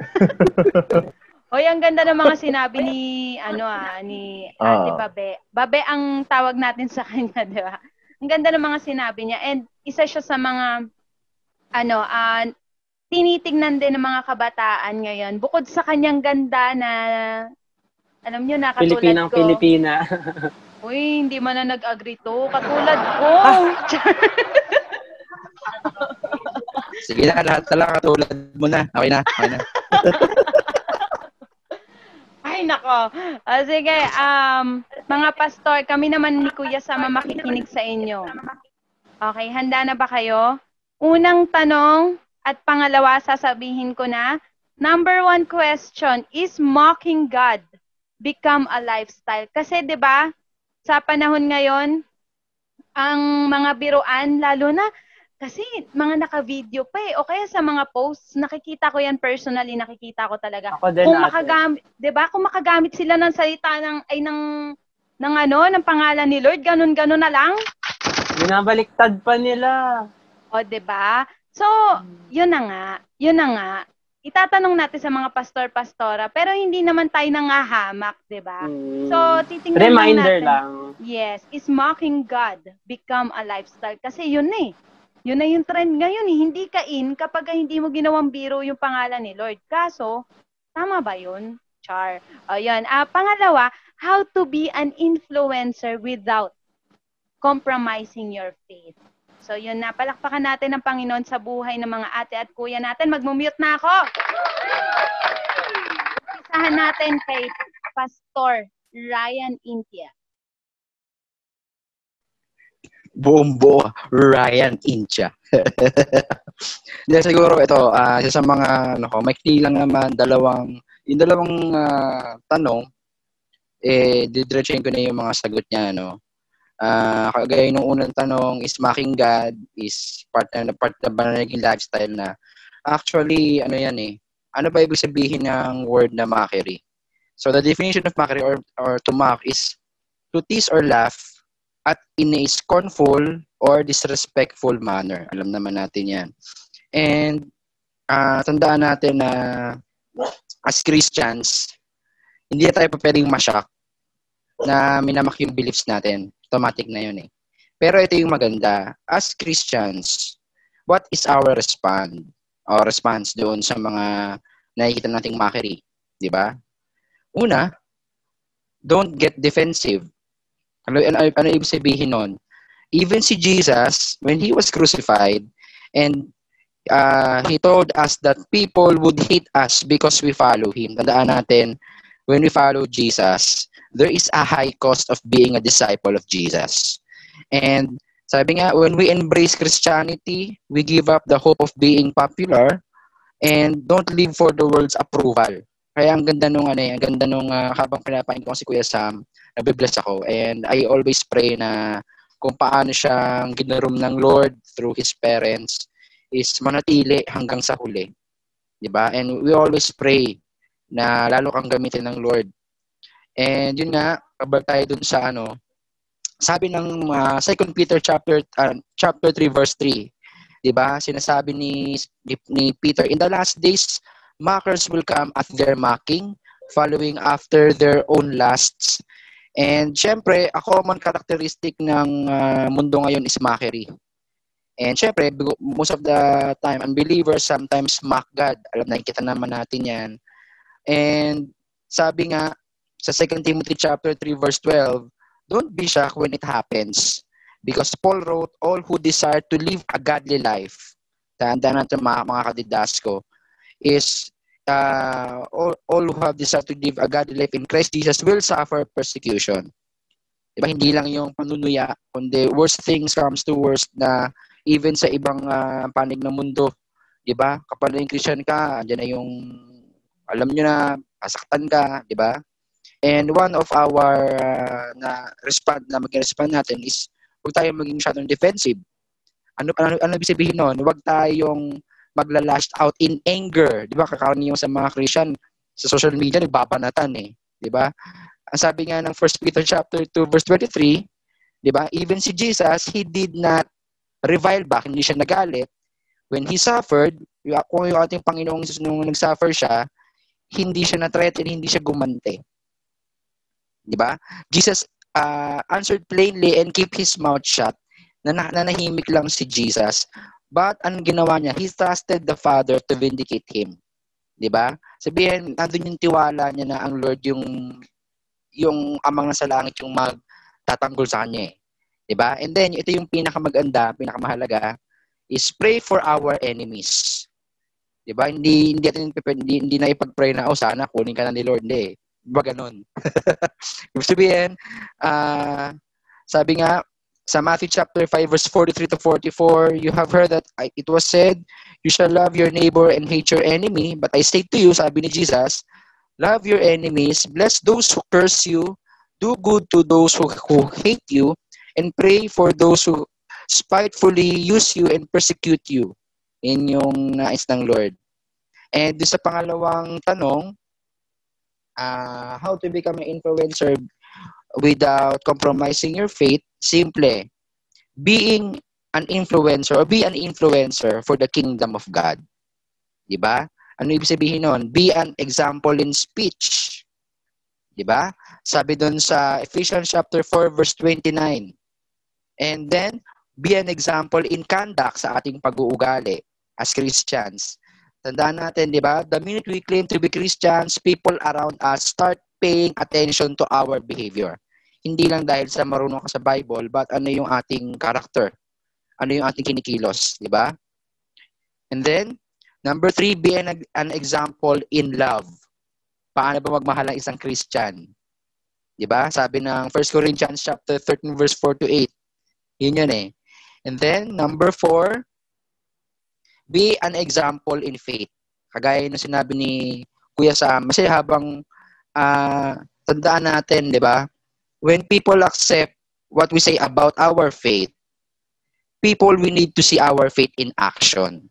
Hoy, ang ganda ng mga sinabi ni ano ah, ni Ate Ah. Babe. Babe ang tawag natin sa kanya, 'di ba? Ang ganda ng mga sinabi niya and isa siya sa mga ano, ah tinitignan din ng mga kabataan ngayon. Bukod sa kanyang ganda na alam niyo na katulad Pilipinang ko. Pilipina. Uy, hindi man na nag-agree to. Katulad ko. Sige na, lahat na lang katulad mo na. Okay na, okay na. Ay, nako. Ah, sige, um, mga pastor, kami naman ni Kuya Sama makikinig sa inyo. Okay, handa na ba kayo? Unang tanong, At pangalawa, sasabihin ko na, number one question, is mocking God become a lifestyle? Kasi 'di ba sa panahon ngayon, ang mga biruan, lalo na kasi mga naka-video pa eh. O kaya sa mga posts, nakikita ko yan personally, nakikita ko talaga. Ako din Kung ate. makagamit, 'di ba? Kung makagamit sila ng salita ng ay ng ng ano, ng pangalan ni Lord, ganun-ganun na lang. Binabaliktad pa nila. O, 'di ba? So, 'yun na nga. 'Yun na nga. Itatanong natin sa mga pastor-pastora, pero hindi naman tayo nangahamak, 'di ba? Mm. So, titingnan lang Reminder natin. lang. Yes, is mocking God become a lifestyle? Kasi yun na eh. Yun na yung trend ngayon eh. Hindi ka in kapag hindi mo ginawang biro yung pangalan ni Lord. Kaso, tama ba yun? Char. O yun. Ah, pangalawa, how to be an influencer without compromising your faith. So yun na, palakpakan natin ang Panginoon sa buhay ng mga ate at kuya natin. Magmumute na ako. Isahan natin kay Pastor Ryan Intia. buong buo, Ryan Incha. Hindi, siguro ito, isa sa mga, ano ko, maikli lang naman, dalawang, yung dalawang ah, tanong, eh, didiretsuhin ko na yung mga sagot niya, no? Ah, kagaya nung unang tanong, is mocking God, is part na, part na ba na naging lifestyle na? Actually, ano yan eh, ano ba ibig sabihin ng word na mockery? So, the definition of mockery or, or to mock is to tease or laugh at in a scornful or disrespectful manner. Alam naman natin yan. And ah, tandaan natin na as Christians, hindi na tayo pa pwedeng mashock na minamak yung beliefs natin. Automatic na yun eh. Pero ito yung maganda. As Christians, what is our response? Our response doon sa mga nakikita nating mockery? Di ba? Una, don't get defensive. Ano, ano, ano ibig sabihin nun? Even si Jesus, when He was crucified, and uh, He told us that people would hate us because we follow Him. Tandaan natin, when we follow Jesus, there is a high cost of being a disciple of Jesus. And sabi nga, when we embrace Christianity, we give up the hope of being popular and don't live for the world's approval. Kaya ang ganda nung ano, eh, ang ganda nung uh, habang pinapain ko si Kuya Sam, nabibless ako. And I always pray na kung paano siyang ginaroom ng Lord through His parents is manatili hanggang sa huli. 'Di ba? And we always pray na lalo kang gamitin ng Lord. And yun nga, kabag tayo dun sa ano, sabi ng uh, 2 Peter chapter uh, chapter 3 verse 3, 'di ba? Sinasabi ni, ni ni Peter, in the last days mockers will come at their mocking, following after their own lusts. And syempre, a common characteristic ng uh, mundo ngayon is mockery. And syempre, most of the time, unbelievers sometimes mock God. Alam, nakikita naman natin yan. And sabi nga, sa 2 Timothy chapter 3 verse 12, don't be shocked when it happens. Because Paul wrote, all who desire to live a godly life, tandaan natin mga, mga kadidasko, is uh, all, all who have decided to live a godly life in Christ Jesus will suffer persecution. Diba? Hindi lang yung panunuya, kundi worst things comes to worst na even sa ibang uh, panig ng mundo. Diba? Kapag naging Christian ka, andyan na yung alam nyo na, asaktan ka, di ba? And one of our uh, na respond na mag-respond natin is huwag tayong maging masyadong defensive. Ano ano ano ibig sabihin noon? Huwag tayong magla-lash out in anger. Di ba? Kakaroon yung sa mga Christian sa social media, nagbabanatan eh. Di ba? Ang sabi nga ng 1 Peter chapter 2 verse 23, di ba? Even si Jesus, he did not revile back. Hindi siya nagalit. When he suffered, kung yung ating Panginoong Jesus nung nag-suffer siya, hindi siya na-threaten, hindi siya gumante. Di ba? Jesus uh, answered plainly and keep his mouth shut. Na nanahimik lang si Jesus. But anong ginawa niya? He trusted the Father to vindicate him. 'Di ba? Sabihin, nandun yung tiwala niya na ang Lord yung yung amang nasa langit yung magtatanggol sa kanya eh. 'Di ba? And then ito yung pinakamaganda, pinakamahalaga is pray for our enemies. 'Di ba? Hindi hindi hindi, hindi na ipag-pray na oh sana kunin ka na ni Lord, hindi. Ba ganun? Ibig sabihin, uh, sabi nga Sa Matthew chapter 5 verse 43 to 44, you have heard that it was said, you shall love your neighbor and hate your enemy. But I say to you, sabi ni Jesus, love your enemies, bless those who curse you, do good to those who, who hate you, and pray for those who spitefully use you and persecute you. In yung nais ng Lord. And sa pangalawang tanong, uh, how to become an influencer without compromising your faith, simple. Being an influencer or be an influencer for the kingdom of God. Di ba? Ano ibig sabihin nun? Be an example in speech. Di ba? Sabi doon sa Ephesians chapter 4 verse 29. And then, be an example in conduct sa ating pag-uugali as Christians. Tandaan natin, di ba? The minute we claim to be Christians, people around us start paying attention to our behavior. Hindi lang dahil sa marunong ka sa Bible, but ano yung ating character? Ano yung ating kinikilos, di ba? And then, number three, be an, an example in love. Paano ba magmahal ang isang Christian? Di ba? Sabi ng 1 Corinthians chapter 13 verse 4 to 8. Yun yun eh. And then, number four, be an example in faith. Kagaya ng sinabi ni Kuya Sam, kasi habang uh, tandaan natin, di ba? When people accept what we say about our faith, people we need to see our faith in action.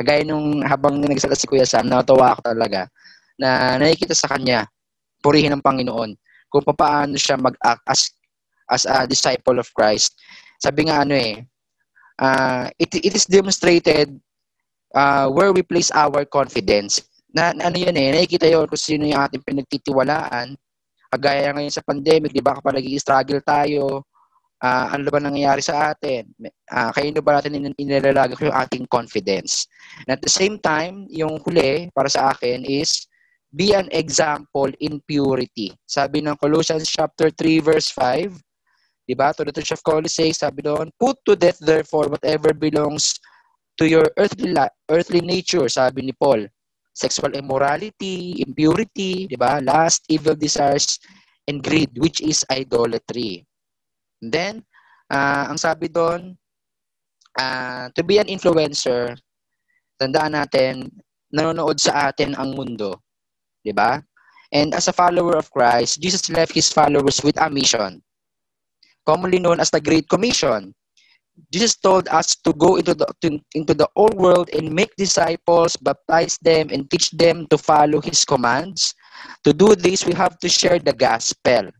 Kagaya nung habang nagsalita si Kuya Sam, natawa ako talaga na nakikita sa kanya, purihin ng Panginoon, kung paano siya mag-act as, as a disciple of Christ. Sabi nga ano eh, uh, it, it is demonstrated uh, where we place our confidence. Na, na ano yun eh, nakikita yun kung sino yung ating pinagtitiwalaan. Kagaya ngayon sa pandemic, di ba kapag nag-struggle tayo, uh, ano ba nangyayari sa atin? Uh, kaya ba natin in- inilalagay yung ating confidence? And at the same time, yung huli para sa akin is be an example in purity. Sabi ng Colossians chapter 3 verse 5, di ba? To the Church of Colossae, sabi doon, put to death therefore whatever belongs to your earthly la- earthly nature, sabi ni Paul. Sexual immorality, impurity, di ba? Lust, evil desires, and greed, which is idolatry. And then, uh, ang sabi doon, uh, to be an influencer, tandaan natin, nanonood sa atin ang mundo. Di ba? And as a follower of Christ, Jesus left His followers with a mission, commonly known as the Great Commission. Jesus told us to go into the to, into the whole world and make disciples, baptize them, and teach them to follow His commands. To do this, we have to share the gospel.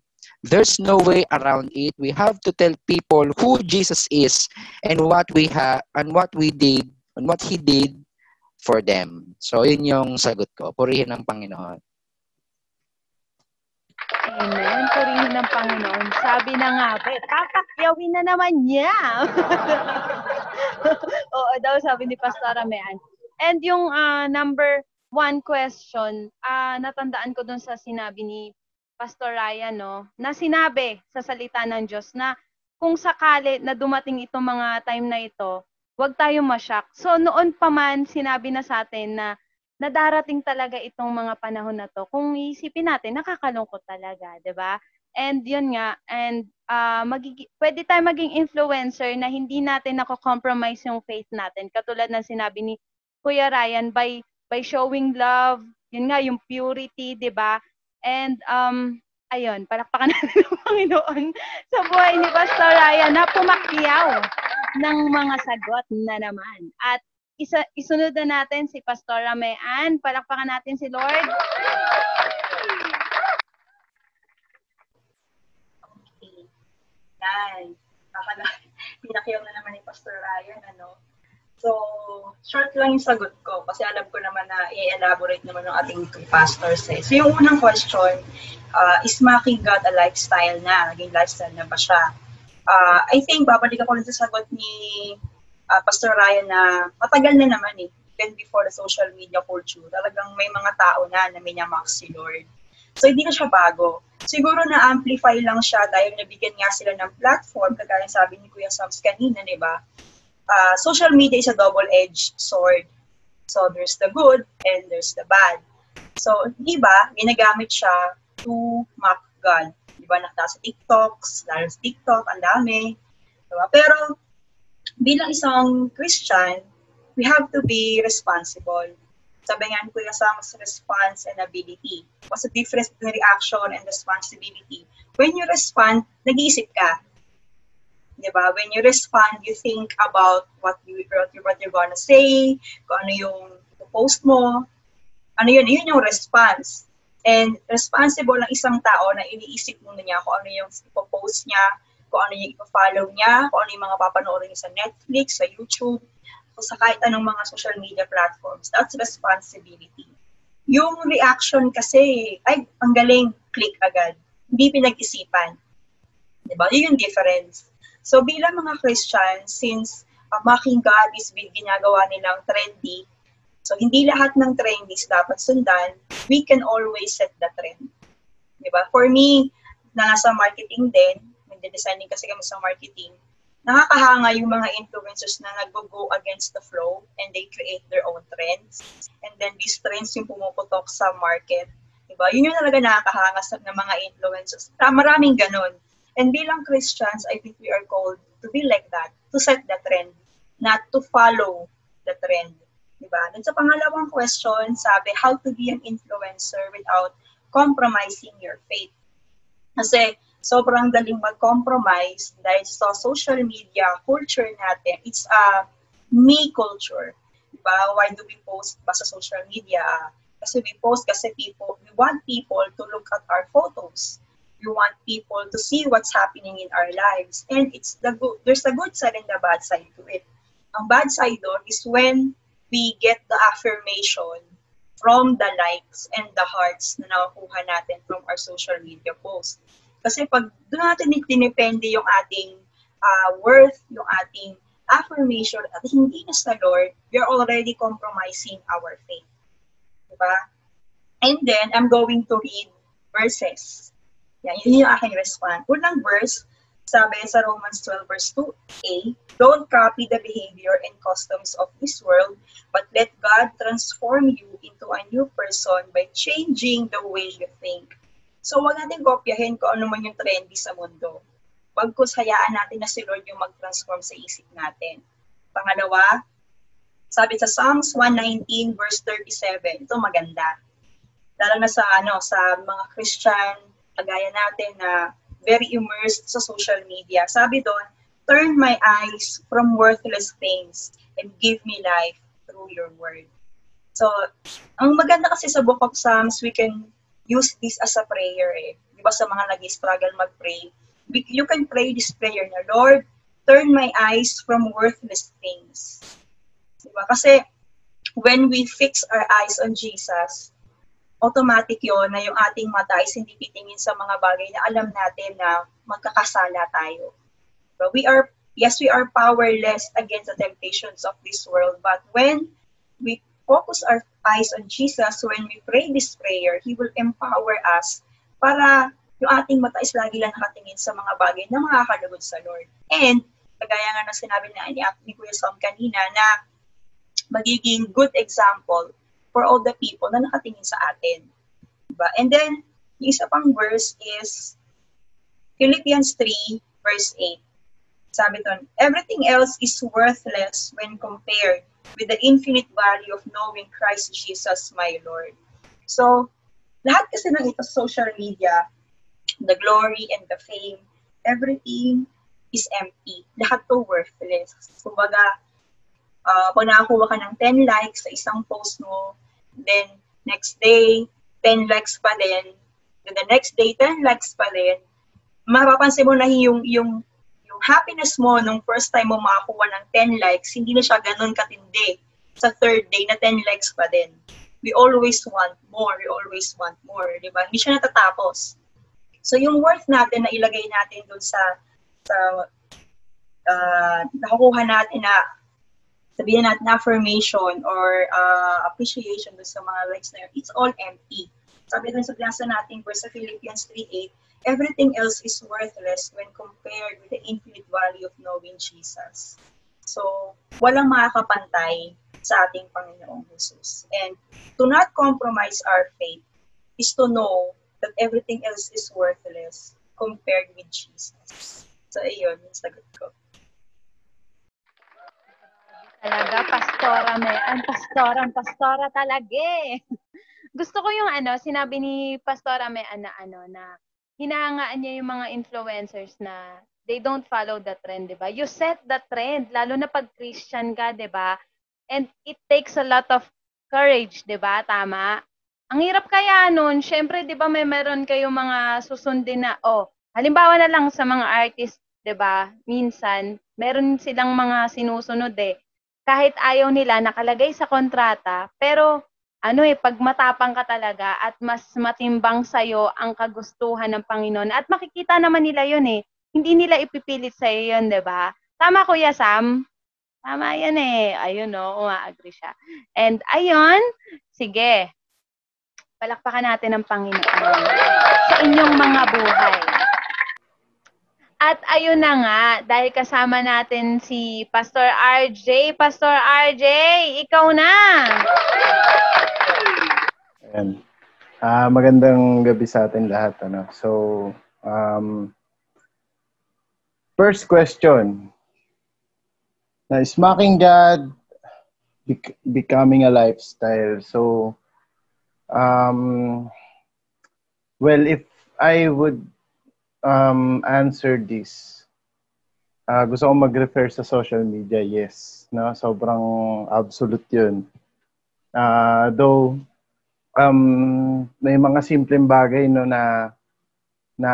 There's no way around it. We have to tell people who Jesus is and what we have and what we did and what He did for them. So, yun yung sagot ko. Purihin ng Panginoon. Amen. Purihin ng Panginoon. Sabi na nga ba, tatakyawin na naman niya. Oo daw, sabi ni Pastor Amean. And yung uh, number one question, uh, natandaan ko dun sa sinabi ni Pastor Ryan, no, na sinabi sa salita ng Diyos na kung sakali na dumating itong mga time na ito, huwag tayo masyak. So noon pa man, sinabi na sa atin na na darating talaga itong mga panahon na to. Kung iisipin natin, nakakalungkot talaga, 'di ba? And yun nga, and uh, magigi- pwede tayo maging influencer na hindi natin nako-compromise yung faith natin. Katulad ng sinabi ni Kuya Ryan, by by showing love, yun nga, yung purity, 'di ba? And um, ayun, palakpakan natin ng Panginoon sa buhay ni Pastor Ryan na pumakyaw ng mga sagot na naman. At isa, isunod na natin si Pastora Mayan. Palakpakan natin si Lord. Okay. Yan. Pinakyaw na naman ni Pastor Ryan, ano? So, short lang yung sagot ko kasi alam ko naman na i-elaborate naman ng ating two pastors eh. So, yung unang question, uh, is making God a lifestyle na? Naging lifestyle na ba siya? Uh, I think, babalik ako rin sa sagot ni uh, Pastor Ryan na matagal na naman eh, even before the social media culture, talagang may mga tao na na minamax si Lord. So, hindi na siya bago. Siguro na-amplify lang siya dahil nabigyan nga sila ng platform, kagaya sabi ni Kuya Sams kanina, di ba? Uh, social media is a double-edged sword. So, there's the good and there's the bad. So, di ba, ginagamit siya to mock God. Di ba, nakita sa TikToks, lalo sa TikTok, ang dami. Diba? Pero bilang isang Christian, we have to be responsible. Sabi nga ni Kuya Sam's response and ability. What's the difference between reaction and responsibility? When you respond, nag-iisip ka. Diba? When you respond, you think about what, you, what, you, what you're gonna say, kung ano yung post mo. Ano yun? Yun yung response. And responsible ang isang tao na iniisip muna niya kung ano yung ipopost niya, kung ano yung ipo-follow niya, kung ano yung mga papanoorin niya sa Netflix, sa YouTube, o sa kahit anong mga social media platforms. That's responsibility. Yung reaction kasi, ay, ang galing, click agad. Hindi pinag-isipan. Diba? Yun yung difference. So bilang mga Christians, since uh, mocking God is ginagawa nilang trendy, so hindi lahat ng trendies dapat sundan, we can always set the trend. Diba? For me, na nasa marketing din, nagde-designing kasi kami sa marketing, nakakahanga yung mga influencers na nag-go against the flow and they create their own trends. And then these trends yung pumuputok sa market. Diba? Yun yung talaga nakakahanga sa ng mga influencers. Maraming ganun. And bilang Christians, I think we are called to be like that, to set the trend, not to follow the trend. Diba? Then sa pangalawang question, sabi, how to be an influencer without compromising your faith. Kasi sobrang daling mag-compromise dahil sa social media culture natin. It's a me culture. Diba? Why do we post ba sa social media? Kasi we post kasi people, we want people to look at our photos. We want people to see what's happening in our lives. And it's the good, there's the good side and the bad side to it. Ang bad side doon is when we get the affirmation from the likes and the hearts na nakukuha natin from our social media posts. Kasi pag doon natin dinepende yung ating uh, worth, yung ating affirmation, at hindi na sa Lord, we're already compromising our faith. Diba? And then, I'm going to read verses. Yan, yun yung aking response. Unang verse, sabi sa Romans 12 verse 2a, Don't copy the behavior and customs of this world, but let God transform you into a new person by changing the way you think. So, huwag natin kopyahin kung ano man yung trendy sa mundo. Bagkus hayaan natin na si Lord yung mag-transform sa isip natin. Pangalawa, sabi sa Psalms 119 verse 37, ito maganda. Lalo na sa ano sa mga Christian kagaya natin na very immersed sa social media. Sabi doon, turn my eyes from worthless things and give me life through your word. So, ang maganda kasi sa Book of Psalms, we can use this as a prayer eh. Di ba sa mga nag-struggle mag-pray? You can pray this prayer na, Lord, turn my eyes from worthless things. Di ba? Kasi when we fix our eyes on Jesus, automatic yon na yung ating mata is hindi titingin sa mga bagay na alam natin na magkakasala tayo. But we are, yes, we are powerless against the temptations of this world, but when we focus our eyes on Jesus, when we pray this prayer, He will empower us para yung ating mata is lagi lang nakatingin sa mga bagay na makakalugod sa Lord. And, kagaya nga na sinabi na ni, ni Kuya Sam kanina, na magiging good example for all the people na nakatingin sa atin. Diba? And then, yung isa pang verse is Philippians 3, verse 8. Sabi doon, everything else is worthless when compared with the infinite value of knowing Christ Jesus my Lord. So, lahat kasi ng ito social media, the glory and the fame, everything is empty. Lahat to worthless. Kumbaga, uh, pag nakakuha ka ng 10 likes sa isang post mo, then next day, 10 likes pa din, then the next day, 10 likes pa din, mapapansin mo na yung, yung happiness mo nung first time mo makakuha ng 10 likes, hindi na siya ganun katindi. Sa third day na 10 likes pa din. We always want more. We always want more. Di ba? Hindi siya natatapos. So yung worth natin na ilagay natin dun sa sa uh, nakukuha natin na sabihin natin affirmation or uh, appreciation dun sa mga likes na yun, it's all empty. Sabi dun sa binasa natin verse sa Philippians 3.8, everything else is worthless when compared with the infinite value of knowing Jesus. So, walang makakapantay sa ating Panginoong Jesus. And to not compromise our faith is to know that everything else is worthless compared with Jesus. So, ayun, yung sagot ko. Talaga, pastora me. Ang pastora, pastora talaga eh. Gusto ko yung ano, sinabi ni Pastora me na ano na hinahangaan niya yung mga influencers na they don't follow the trend, 'di ba? You set the trend lalo na pag Christian ka, 'di ba? And it takes a lot of courage, 'di ba? Tama. Ang hirap kaya noon, syempre 'di ba may meron kayong mga susundin na oh, halimbawa na lang sa mga artist, 'di ba? Minsan meron silang mga sinusunod eh. Kahit ayaw nila nakalagay sa kontrata, pero ano eh, pag matapang ka talaga at mas matimbang sa'yo ang kagustuhan ng Panginoon. At makikita naman nila yun eh. Hindi nila ipipilit sa'yo yun, di ba? Tama, Kuya Sam? Tama yan eh. Ayun no, umaagree siya. And ayun, sige. Palakpakan natin ang Panginoon sa inyong mga buhay. At ayun na nga, dahil kasama natin si Pastor RJ. Pastor RJ, ikaw na! Ayan. Ah, magandang gabi sa atin lahat. Ano? So, um, first question. Na is mocking God bec- becoming a lifestyle? So, um, well, if I would um, answer this, uh, gusto ko mag-refer sa social media, yes. No? Sobrang absolute yun. Uh, though, um, may mga simpleng bagay no na na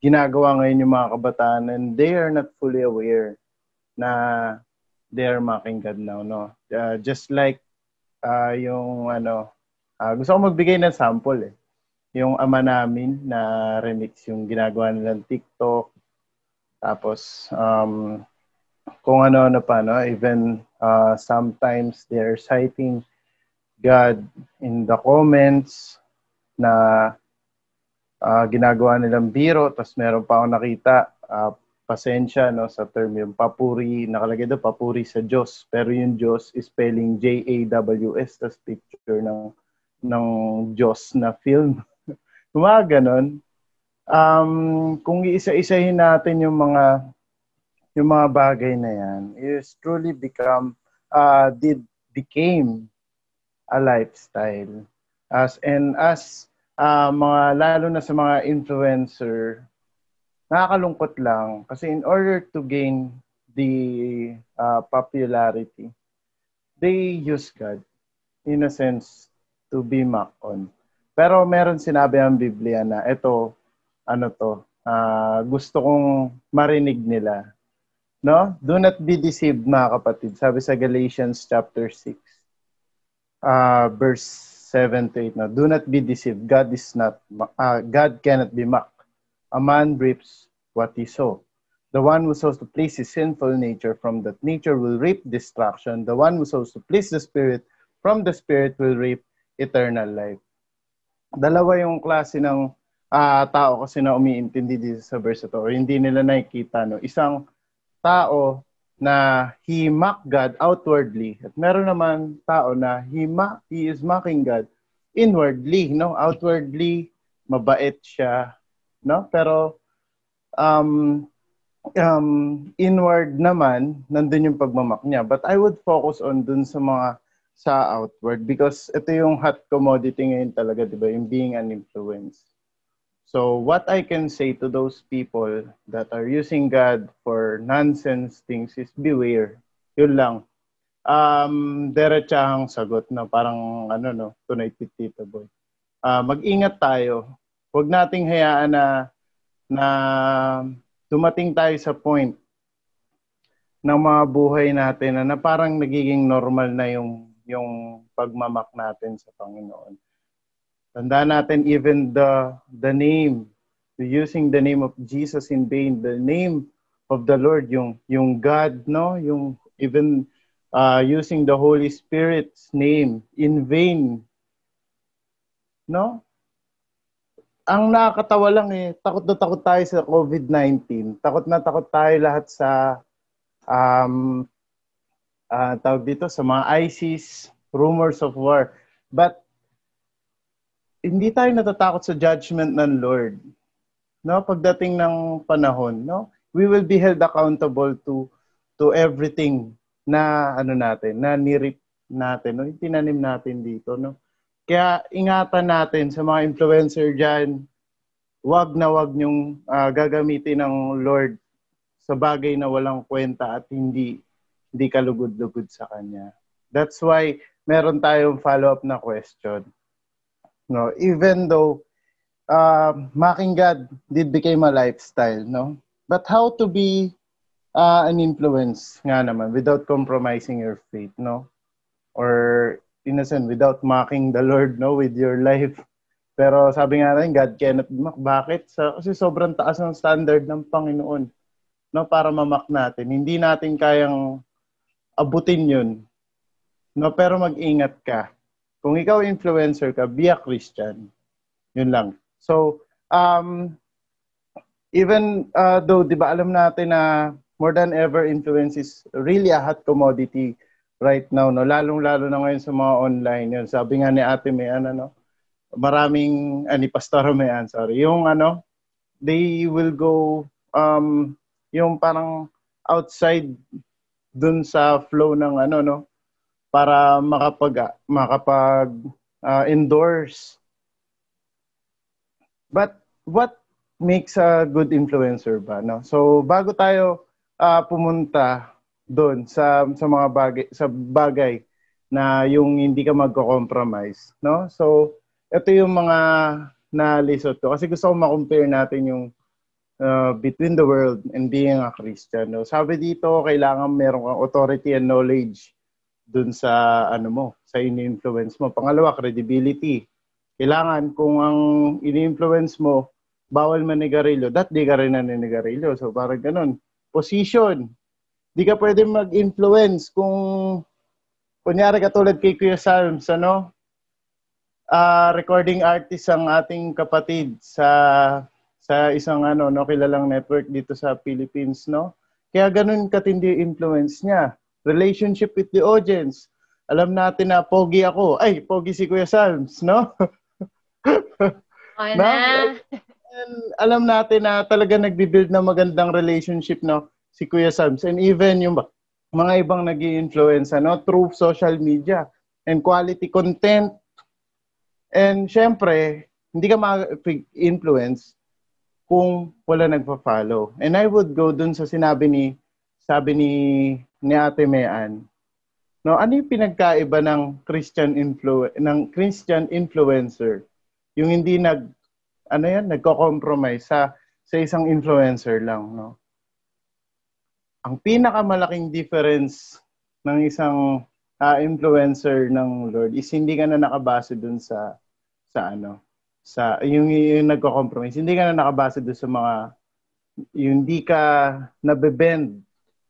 ginagawa ngayon yung mga kabataan and they are not fully aware na they are mocking God now no uh, just like uh, yung ano uh, gusto ko magbigay ng sample eh yung ama namin na remix yung ginagawa nilang TikTok. Tapos um, kung ano-ano pa no? Even uh, sometimes they're citing God in the comments na uh, ginagawa nilang biro tapos meron pa ako nakita uh, pasensya no sa term yung papuri. Nakalagay doon papuri sa Diyos. Pero yung Diyos is spelling J A W S tas picture ng ng Diyos na film mga ganon um, kung iisa-isahin natin yung mga yung mga bagay na yan is truly become uh, did became a lifestyle. As and as uh, mga lalo na sa mga influencer, nakakalungkot lang kasi in order to gain the uh, popularity, they use God in a sense to be mocked on. Pero meron sinabi ang Biblia na ito, ano to, uh, gusto kong marinig nila. No? Do not be deceived mga kapatid. Sabi sa Galatians chapter 6 uh, verse 7 to 8 na, Do not be deceived. God is not, uh, God cannot be mocked. A man reaps what he sow. The one who sows to please his sinful nature, from that nature will reap destruction. The one who sows to please the Spirit, from the Spirit will reap eternal life. Dalawa yung klase ng uh, tao kasi na umiintindi dito sa verse ito or hindi nila nakikita. No? Isang tao na he mock God outwardly. At meron naman tao na he, ma- he is mocking God inwardly, no? Outwardly, mabait siya, no? Pero um, um, inward naman, nandun yung pagmamak niya. But I would focus on dun sa mga sa outward because ito yung hot commodity ngayon talaga, di ba? Yung being an influence. So what I can say to those people that are using God for nonsense things is beware. Yun lang. Um, diretsahang sagot na parang ano no, tunay tita boy. Uh, mag-ingat tayo. Huwag nating hayaan na na dumating tayo sa point ng mga buhay natin na, na parang nagiging normal na yung yung pagmamak natin sa Panginoon. Tandaan natin even the the name, using the name of Jesus in vain, the name of the Lord, yung yung God, no, yung even uh, using the Holy Spirit's name in vain, no? Ang nakakatawa lang eh, takot na takot tayo sa COVID-19. Takot na takot tayo lahat sa um, uh, tawag dito sa mga ISIS, rumors of war. But hindi tayo natatakot sa judgment ng Lord. No, pagdating ng panahon, no? We will be held accountable to to everything na ano natin, na nirip natin, no? tinanim natin dito, no? Kaya ingatan natin sa mga influencer diyan, wag na wag niyong uh, gagamitin ng Lord sa bagay na walang kwenta at hindi hindi kalugod-lugod sa kanya. That's why meron tayong follow-up na question. No, even though uh, mocking God did become a lifestyle, no? But how to be uh, an influence nga naman without compromising your faith, no? Or in a sense, without mocking the Lord, no, with your life. Pero sabi nga rin, God cannot be mocked. Bakit? Sa, kasi sobrang taas ng standard ng Panginoon no, para mamak natin. Hindi natin kayang abutin yun. No, pero mag-ingat ka. Kung ikaw influencer ka, be a Christian. Yun lang. So, um, even uh, though, di ba, alam natin na more than ever, influence is really a hot commodity right now, no? Lalong-lalo na ngayon sa mga online. Yun. Sabi nga ni ate may ano, no? Maraming, ani, ah, Pastor Mayan, sorry. Yung ano, they will go um, yung parang outside dun sa flow ng ano no? Para makapag makapag uh, endorse. But what makes a good influencer ba no? So bago tayo uh, pumunta doon sa sa mga bagay sa bagay na yung hindi ka magko-compromise no? So ito yung mga na lisot ko. Kasi gusto ko ma-compare natin yung uh, between the world and being a Christian. No? Sabi dito, kailangan meron kang authority and knowledge dun sa ano mo, sa ini-influence mo. Pangalawa, credibility. Kailangan kung ang ini-influence mo, bawal manigarilyo, that di ka rin naninigarilyo. So parang ganun. Position. Di ka pwede mag-influence kung kunyari katulad kay Kuya Salms, ano? Uh, recording artist ang ating kapatid sa sa isang ano no kilalang network dito sa Philippines no? Kaya ganun katindi influence niya. Relationship with the audience. Alam natin na pogi ako. Ay pogi si Kuya Salms no? Na. And alam natin na talaga nagbi-build ng magandang relationship no? Si Kuya Salms. And even yung mga ibang nag influence no? Through social media and quality content. And syempre hindi ka ma-influence kung wala nagpa-follow. And I would go dun sa sinabi ni sabi ni ni Ate Mayan. No, ano yung pinagkaiba ng Christian influ ng Christian influencer? Yung hindi nag ano yan, nagko-compromise sa sa isang influencer lang, no? Ang pinakamalaking difference ng isang uh, influencer ng Lord is hindi ka na nakabase dun sa sa ano, sa yung, yung nagko-compromise. Hindi ka na nakabase doon sa mga yung hindi ka nabe-bend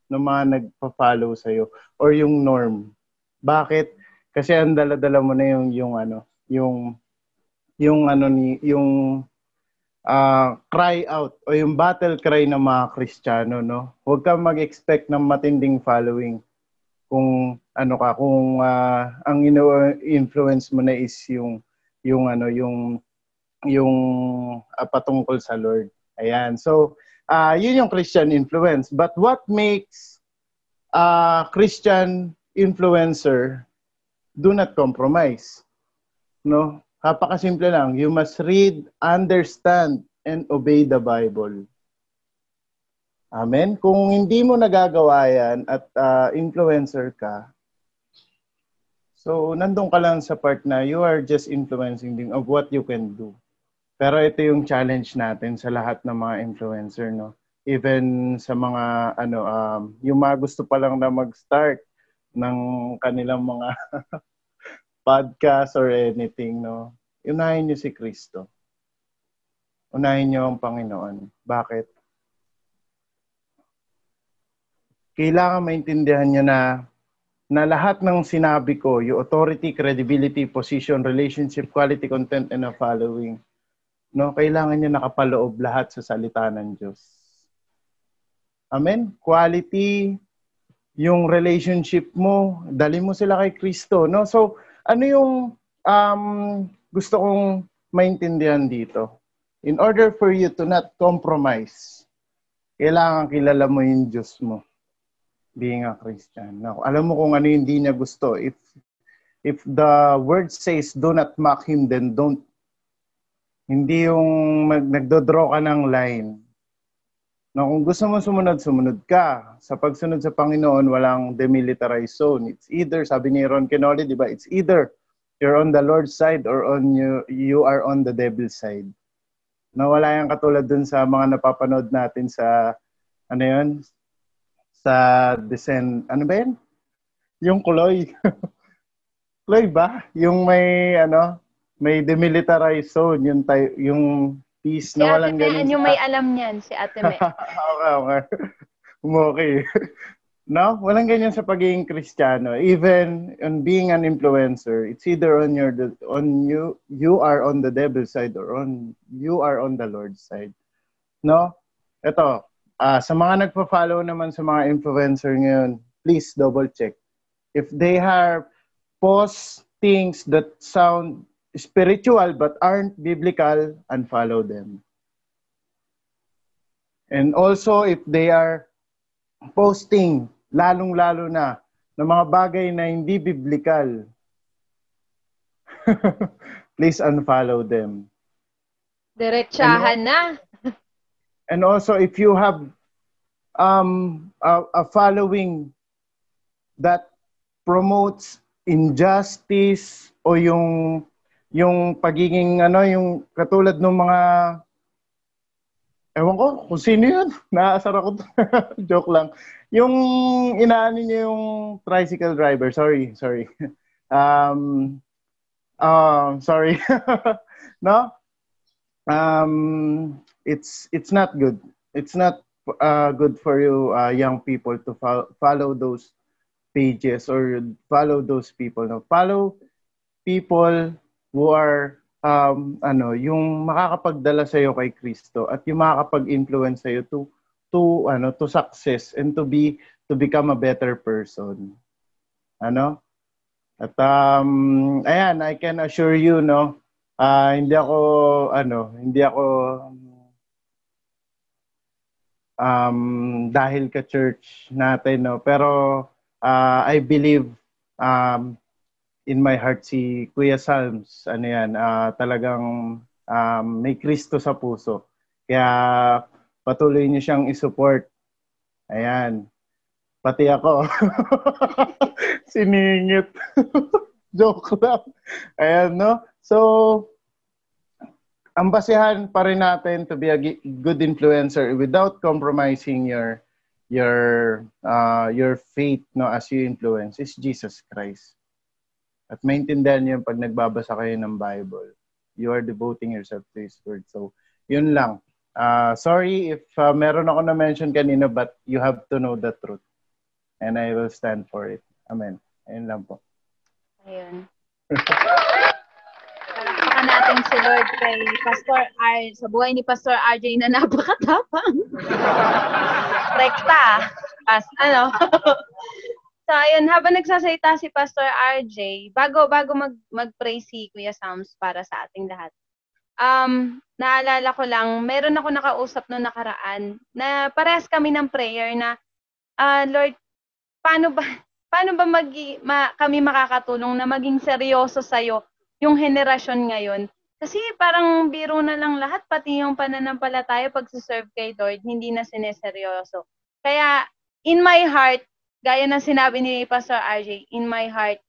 ng mga nagpa-follow sa iyo or yung norm. Bakit? Kasi ang dala-dala mo na yung yung ano, yung yung ano ni yung uh, cry out o yung battle cry ng mga Kristiyano, no? Huwag kang mag-expect ng matinding following kung ano ka kung uh, ang influence mo na is yung yung ano yung yung uh, patungkol sa Lord. Ayan. So, uh, yun yung Christian influence. But what makes a Christian influencer do not compromise? No? Kapakasimple lang. You must read, understand, and obey the Bible. Amen? Kung hindi mo nagagawa yan at uh, influencer ka, so nandun ka lang sa part na you are just influencing them of what you can do. Pero ito yung challenge natin sa lahat ng mga influencer, no? Even sa mga, ano, um, yung mga gusto pa lang na mag-start ng kanilang mga podcast or anything, no? Unahin niyo si Kristo. Unahin niyo ang Panginoon. Bakit? Kailangan maintindihan niyo na na lahat ng sinabi ko, yung authority, credibility, position, relationship, quality, content, and a following – no, kailangan niya nakapaloob lahat sa salita ng Diyos. Amen? Quality, yung relationship mo, dali mo sila kay Kristo, no? So, ano yung um, gusto kong maintindihan dito? In order for you to not compromise, kailangan kilala mo yung Diyos mo. being a Christian. Now, alam mo kung ano yung hindi niya gusto. If if the word says do not mock him, then don't. Hindi yung mag, nagdodraw ka ng line. No, kung gusto mo sumunod, sumunod ka. Sa pagsunod sa Panginoon, walang demilitarized zone. It's either, sabi ni Ron Kenoli, di ba? It's either you're on the Lord's side or on you, you are on the devil's side. No, wala yung katulad dun sa mga napapanood natin sa, ano yun? Sa Descend, ano ba yun? Yung Kuloy. Kuloy ba? Yung may, ano, may demilitarized zone, yung, tay- yung peace Si na walang ganun. yung sa- may alam niyan, si Ate Me. okay, okay. Okay. No? Walang ganyan sa pagiging Kristiyano. Even on being an influencer, it's either on your on you you are on the devil's side or on you are on the Lord's side. No? Ito, ah sa mga nagpa-follow naman sa mga influencer ngayon, please double check. If they have post things that sound spiritual but aren't biblical, unfollow them. And also, if they are posting, lalong-lalo na, ng mga bagay na hindi biblical, please unfollow them. Diretsahan na. And also, if you have um, a, a following that promotes injustice o yung yung pagiging ano yung katulad ng mga ewan ko kung sino yun. Naasar ako joke lang. Yung inaano niya yung tricycle driver. Sorry sorry. Um um sorry. No? Um it's it's not good. It's not uh, good for you uh, young people to fo- follow those pages or follow those people. No? Follow people who are um ano yung makakapagdala sa iyo kay Kristo at yung makakapag-influence sa iyo to to ano to success and to be to become a better person. Ano? At um ayan I can assure you no ah hindi ako ano hindi ako um dahil ka church natin no pero ah, I believe um in my heart si Kuya Salms ano yan ah, talagang um, may Kristo sa puso. Kaya patuloy niyo siyang i-support. Ayan. Pati ako. Siningit. Joke lang. Ayan no? So ang basehan pa rin natin to be a good influencer without compromising your your uh, your faith no as you influence is Jesus Christ. At maintindihan niyo pag nagbabasa kayo ng Bible, you are devoting yourself to His Word. So, yun lang. Uh, sorry if uh, meron ako na-mention kanina but you have to know the truth. And I will stand for it. Amen. Ayun lang po. Ayun. Palakpakan natin si Lord kay Pastor R. Sa buhay ni Pastor RJ na napakatapang. Rekta. As, ano. So, ayun, habang nagsasalita si Pastor RJ, bago bago mag, mag-pray si Kuya Sams para sa ating lahat. Um, naalala ko lang, meron ako nakausap no nakaraan na parehas kami ng prayer na, ah Lord, paano ba paano ba magi, ma, kami makakatulong na maging seryoso sa yung henerasyon ngayon? Kasi parang biro na lang lahat, pati yung pananampalataya pag serve kay Lord, hindi na sineseryoso. Kaya, in my heart, gaya ng sinabi ni Pastor RJ, in my heart,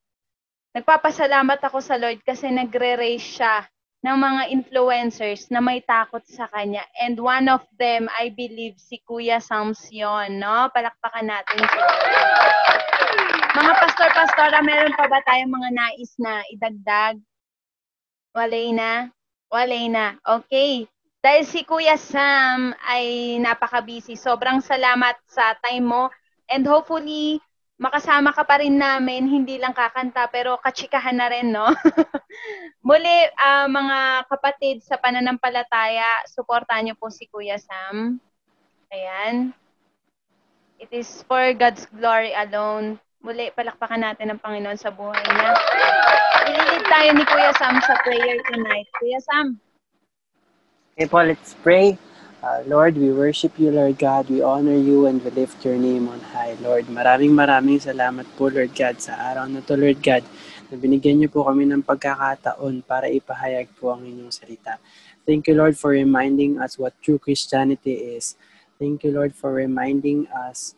nagpapasalamat ako sa Lord kasi nagre-raise siya ng mga influencers na may takot sa kanya. And one of them, I believe, si Kuya Sams yun, no? Palakpakan natin siya. Mga pastor-pastora, meron pa ba tayong mga nais na idagdag? Walay na? Walay na. Okay. Dahil si Kuya Sam ay napaka-busy. Sobrang salamat sa time mo. And hopefully, makasama ka pa rin namin. Hindi lang kakanta, pero kachikahan na rin, no? Muli, ah, mga kapatid sa pananampalataya, suportahan niyo po si Kuya Sam. Ayan. It is for God's glory alone. Muli, palakpakan natin ang Panginoon sa buhay niya. Ililid tayo ni Kuya Sam sa prayer tonight. Kuya Sam. Okay po, let's pray. Uh, Lord, we worship you, Lord God. We honor you and we lift your name on high, Lord. Maraming maraming salamat po, Lord God, sa araw na to, Lord God, na binigyan niyo po kami ng pagkakataon para ipahayag po ang inyong salita. Thank you, Lord, for reminding us what true Christianity is. Thank you, Lord, for reminding us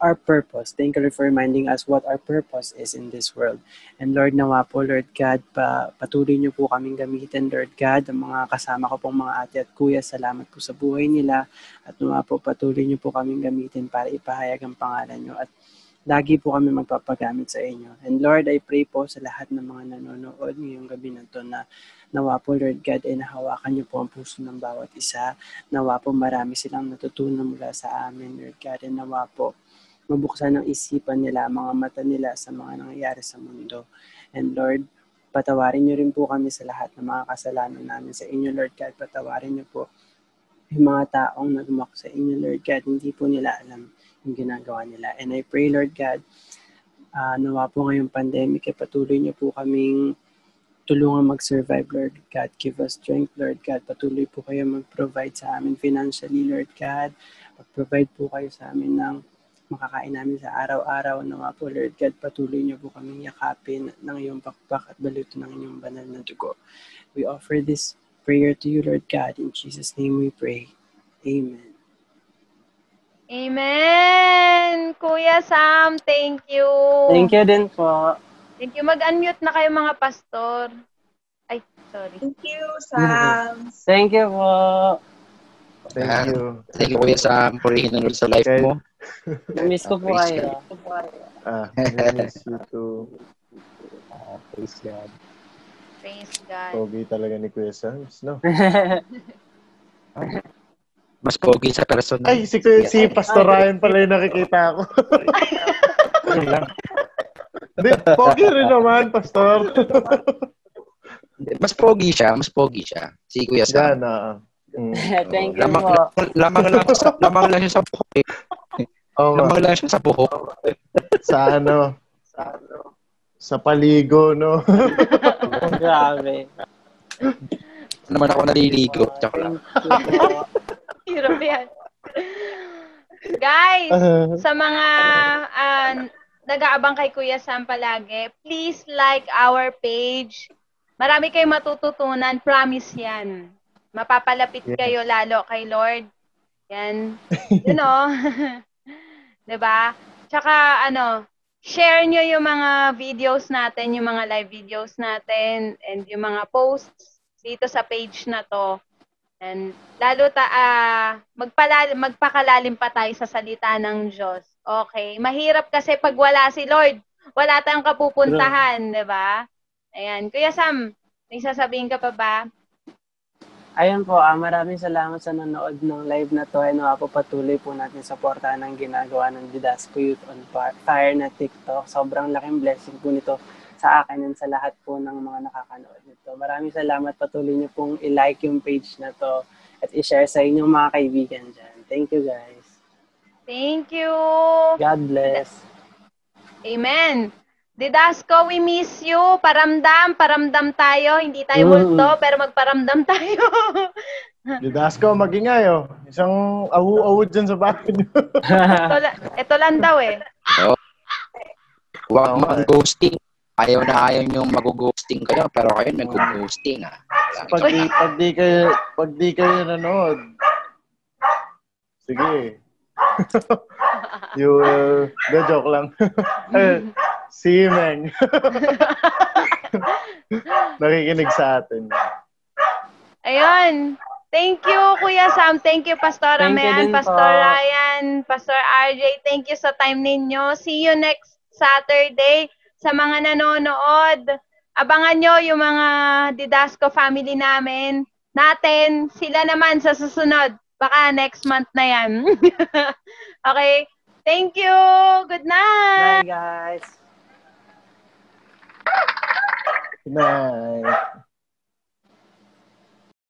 our purpose. Thank you, Lord, for reminding us what our purpose is in this world. And Lord, nawa po, Lord God, pa, patuloy niyo po kaming gamitin, Lord God, ang mga kasama ko pong mga ate at kuya, salamat po sa buhay nila. At nawa po, patuloy niyo po kaming gamitin para ipahayag ang pangalan niyo. At lagi po kami magpapagamit sa inyo. And Lord, I pray po sa lahat ng mga nanonood ngayong gabi na to na nawa po, Lord God, ay nahawakan niyo po ang puso ng bawat isa. Nawa po marami silang natutunan mula sa amin, Lord God. And nawa po, mabuksan ang isipan nila, mga mata nila sa mga nangyayari sa mundo. And Lord, patawarin niyo rin po kami sa lahat ng mga kasalanan namin sa inyo, Lord God. Patawarin niyo po yung mga taong nagmak sa inyo, Lord God. Hindi po nila alam yung ginagawa nila. And I pray, Lord God, uh, nawa po ngayong pandemic, ay patuloy niyo po kaming tulungan mag-survive, Lord God. Give us strength, Lord God. Patuloy po kayo mag-provide sa amin financially, Lord God. Mag-provide po kayo sa amin ng makakain namin sa araw-araw. Nawa po, Lord God, patuloy niyo po kaming yakapin ng iyong pakpak at baluto ng inyong banal na dugo. We offer this prayer to you, Lord God. In Jesus' name we pray. Amen. Amen! Kuya Sam, thank you. Thank you din po. Thank you. Mag-unmute na kayo mga pastor. Ay, sorry. Thank you, Sam. Thank you po. Thank you. Thank you, Kuya Sam, for hinanod sa life Okay. mo. Miss ko po kayo. Ah, I miss you too. Ah, praise God. Praise God. Pogi talaga ni Kuya Sams, no? Mas pogi sa personal. Ay, si, Kuya- si Pastor Ryan pala yung nakikita ko. Yun lang. Hindi, pogi rin naman, Pastor. Mas pogi siya, mas pogi siya. Si Kuya Sam. Yan, ah. Mm. Thank you lamang, po. lamang, lang sa, lamang lang siya sa buhok. Eh. Nga. Lamang lang siya sa buhok. sa ano, sa paligo, no? Grabe. Naman ako naliligo. Tsaka lang. Hirap yan. Guys, sa mga ah, nag-aabang kay Kuya Sam palagi, please like our page. Marami kayong matututunan. Promise yan. Mapapalapit Yes. kayo lalo kay Lord. Yan. You know. 'Di ba? Tsaka ano, share nyo yung mga videos natin, yung mga live videos natin, and yung mga posts dito sa page na to. And lalo ta ah, magpalalim, magpakalalim pa tayo sa salita ng Diyos. Okay. Mahirap kasi pag wala si Lord, wala tayong kapupuntahan, 'di ba? Ayan. Kuya Sam, may sasabihin ka pa ba? Ayun po, ah, maraming salamat sa nanood ng live na to. Ano po patuloy po natin suportahan ang ginagawa ng Didasco Youth on Fi- Fire na TikTok. Sobrang laking blessing po nito sa akin and sa lahat po ng mga nakakanood nito. Maraming salamat. Patuloy niyo pong i-like yung page na to at i-share sa inyong mga kaibigan dyan. Thank you guys. Thank you. God bless. Amen. Didasco, we miss you. Paramdam, paramdam tayo. Hindi tayo Mm. multo, pero magparamdam tayo. Didasco, magingay, oh. Isang awu-awu dyan sa bahay ito, ito lang daw eh. Huwag Oo, mang ghosting. Ayaw na ayaw niyong mag-ghosting kayo, pero kayo nag-ghosting ah. pag di, pag di kayo, pag di kayo nanood, sige. You will, the joke lang. Eh, si Meng. Nakikinig sa atin. Ayun. Thank you, Kuya Sam. Thank you, Pastor Thank Amean, Pastor po. Ryan, Pastor RJ. Thank you sa time ninyo. See you next Saturday sa mga nanonood. Abangan nyo yung mga Didasco family namin. Natin, sila naman sa susunod. Baka next month na yan. okay. Thank you. Good night. Bye guys. Good night.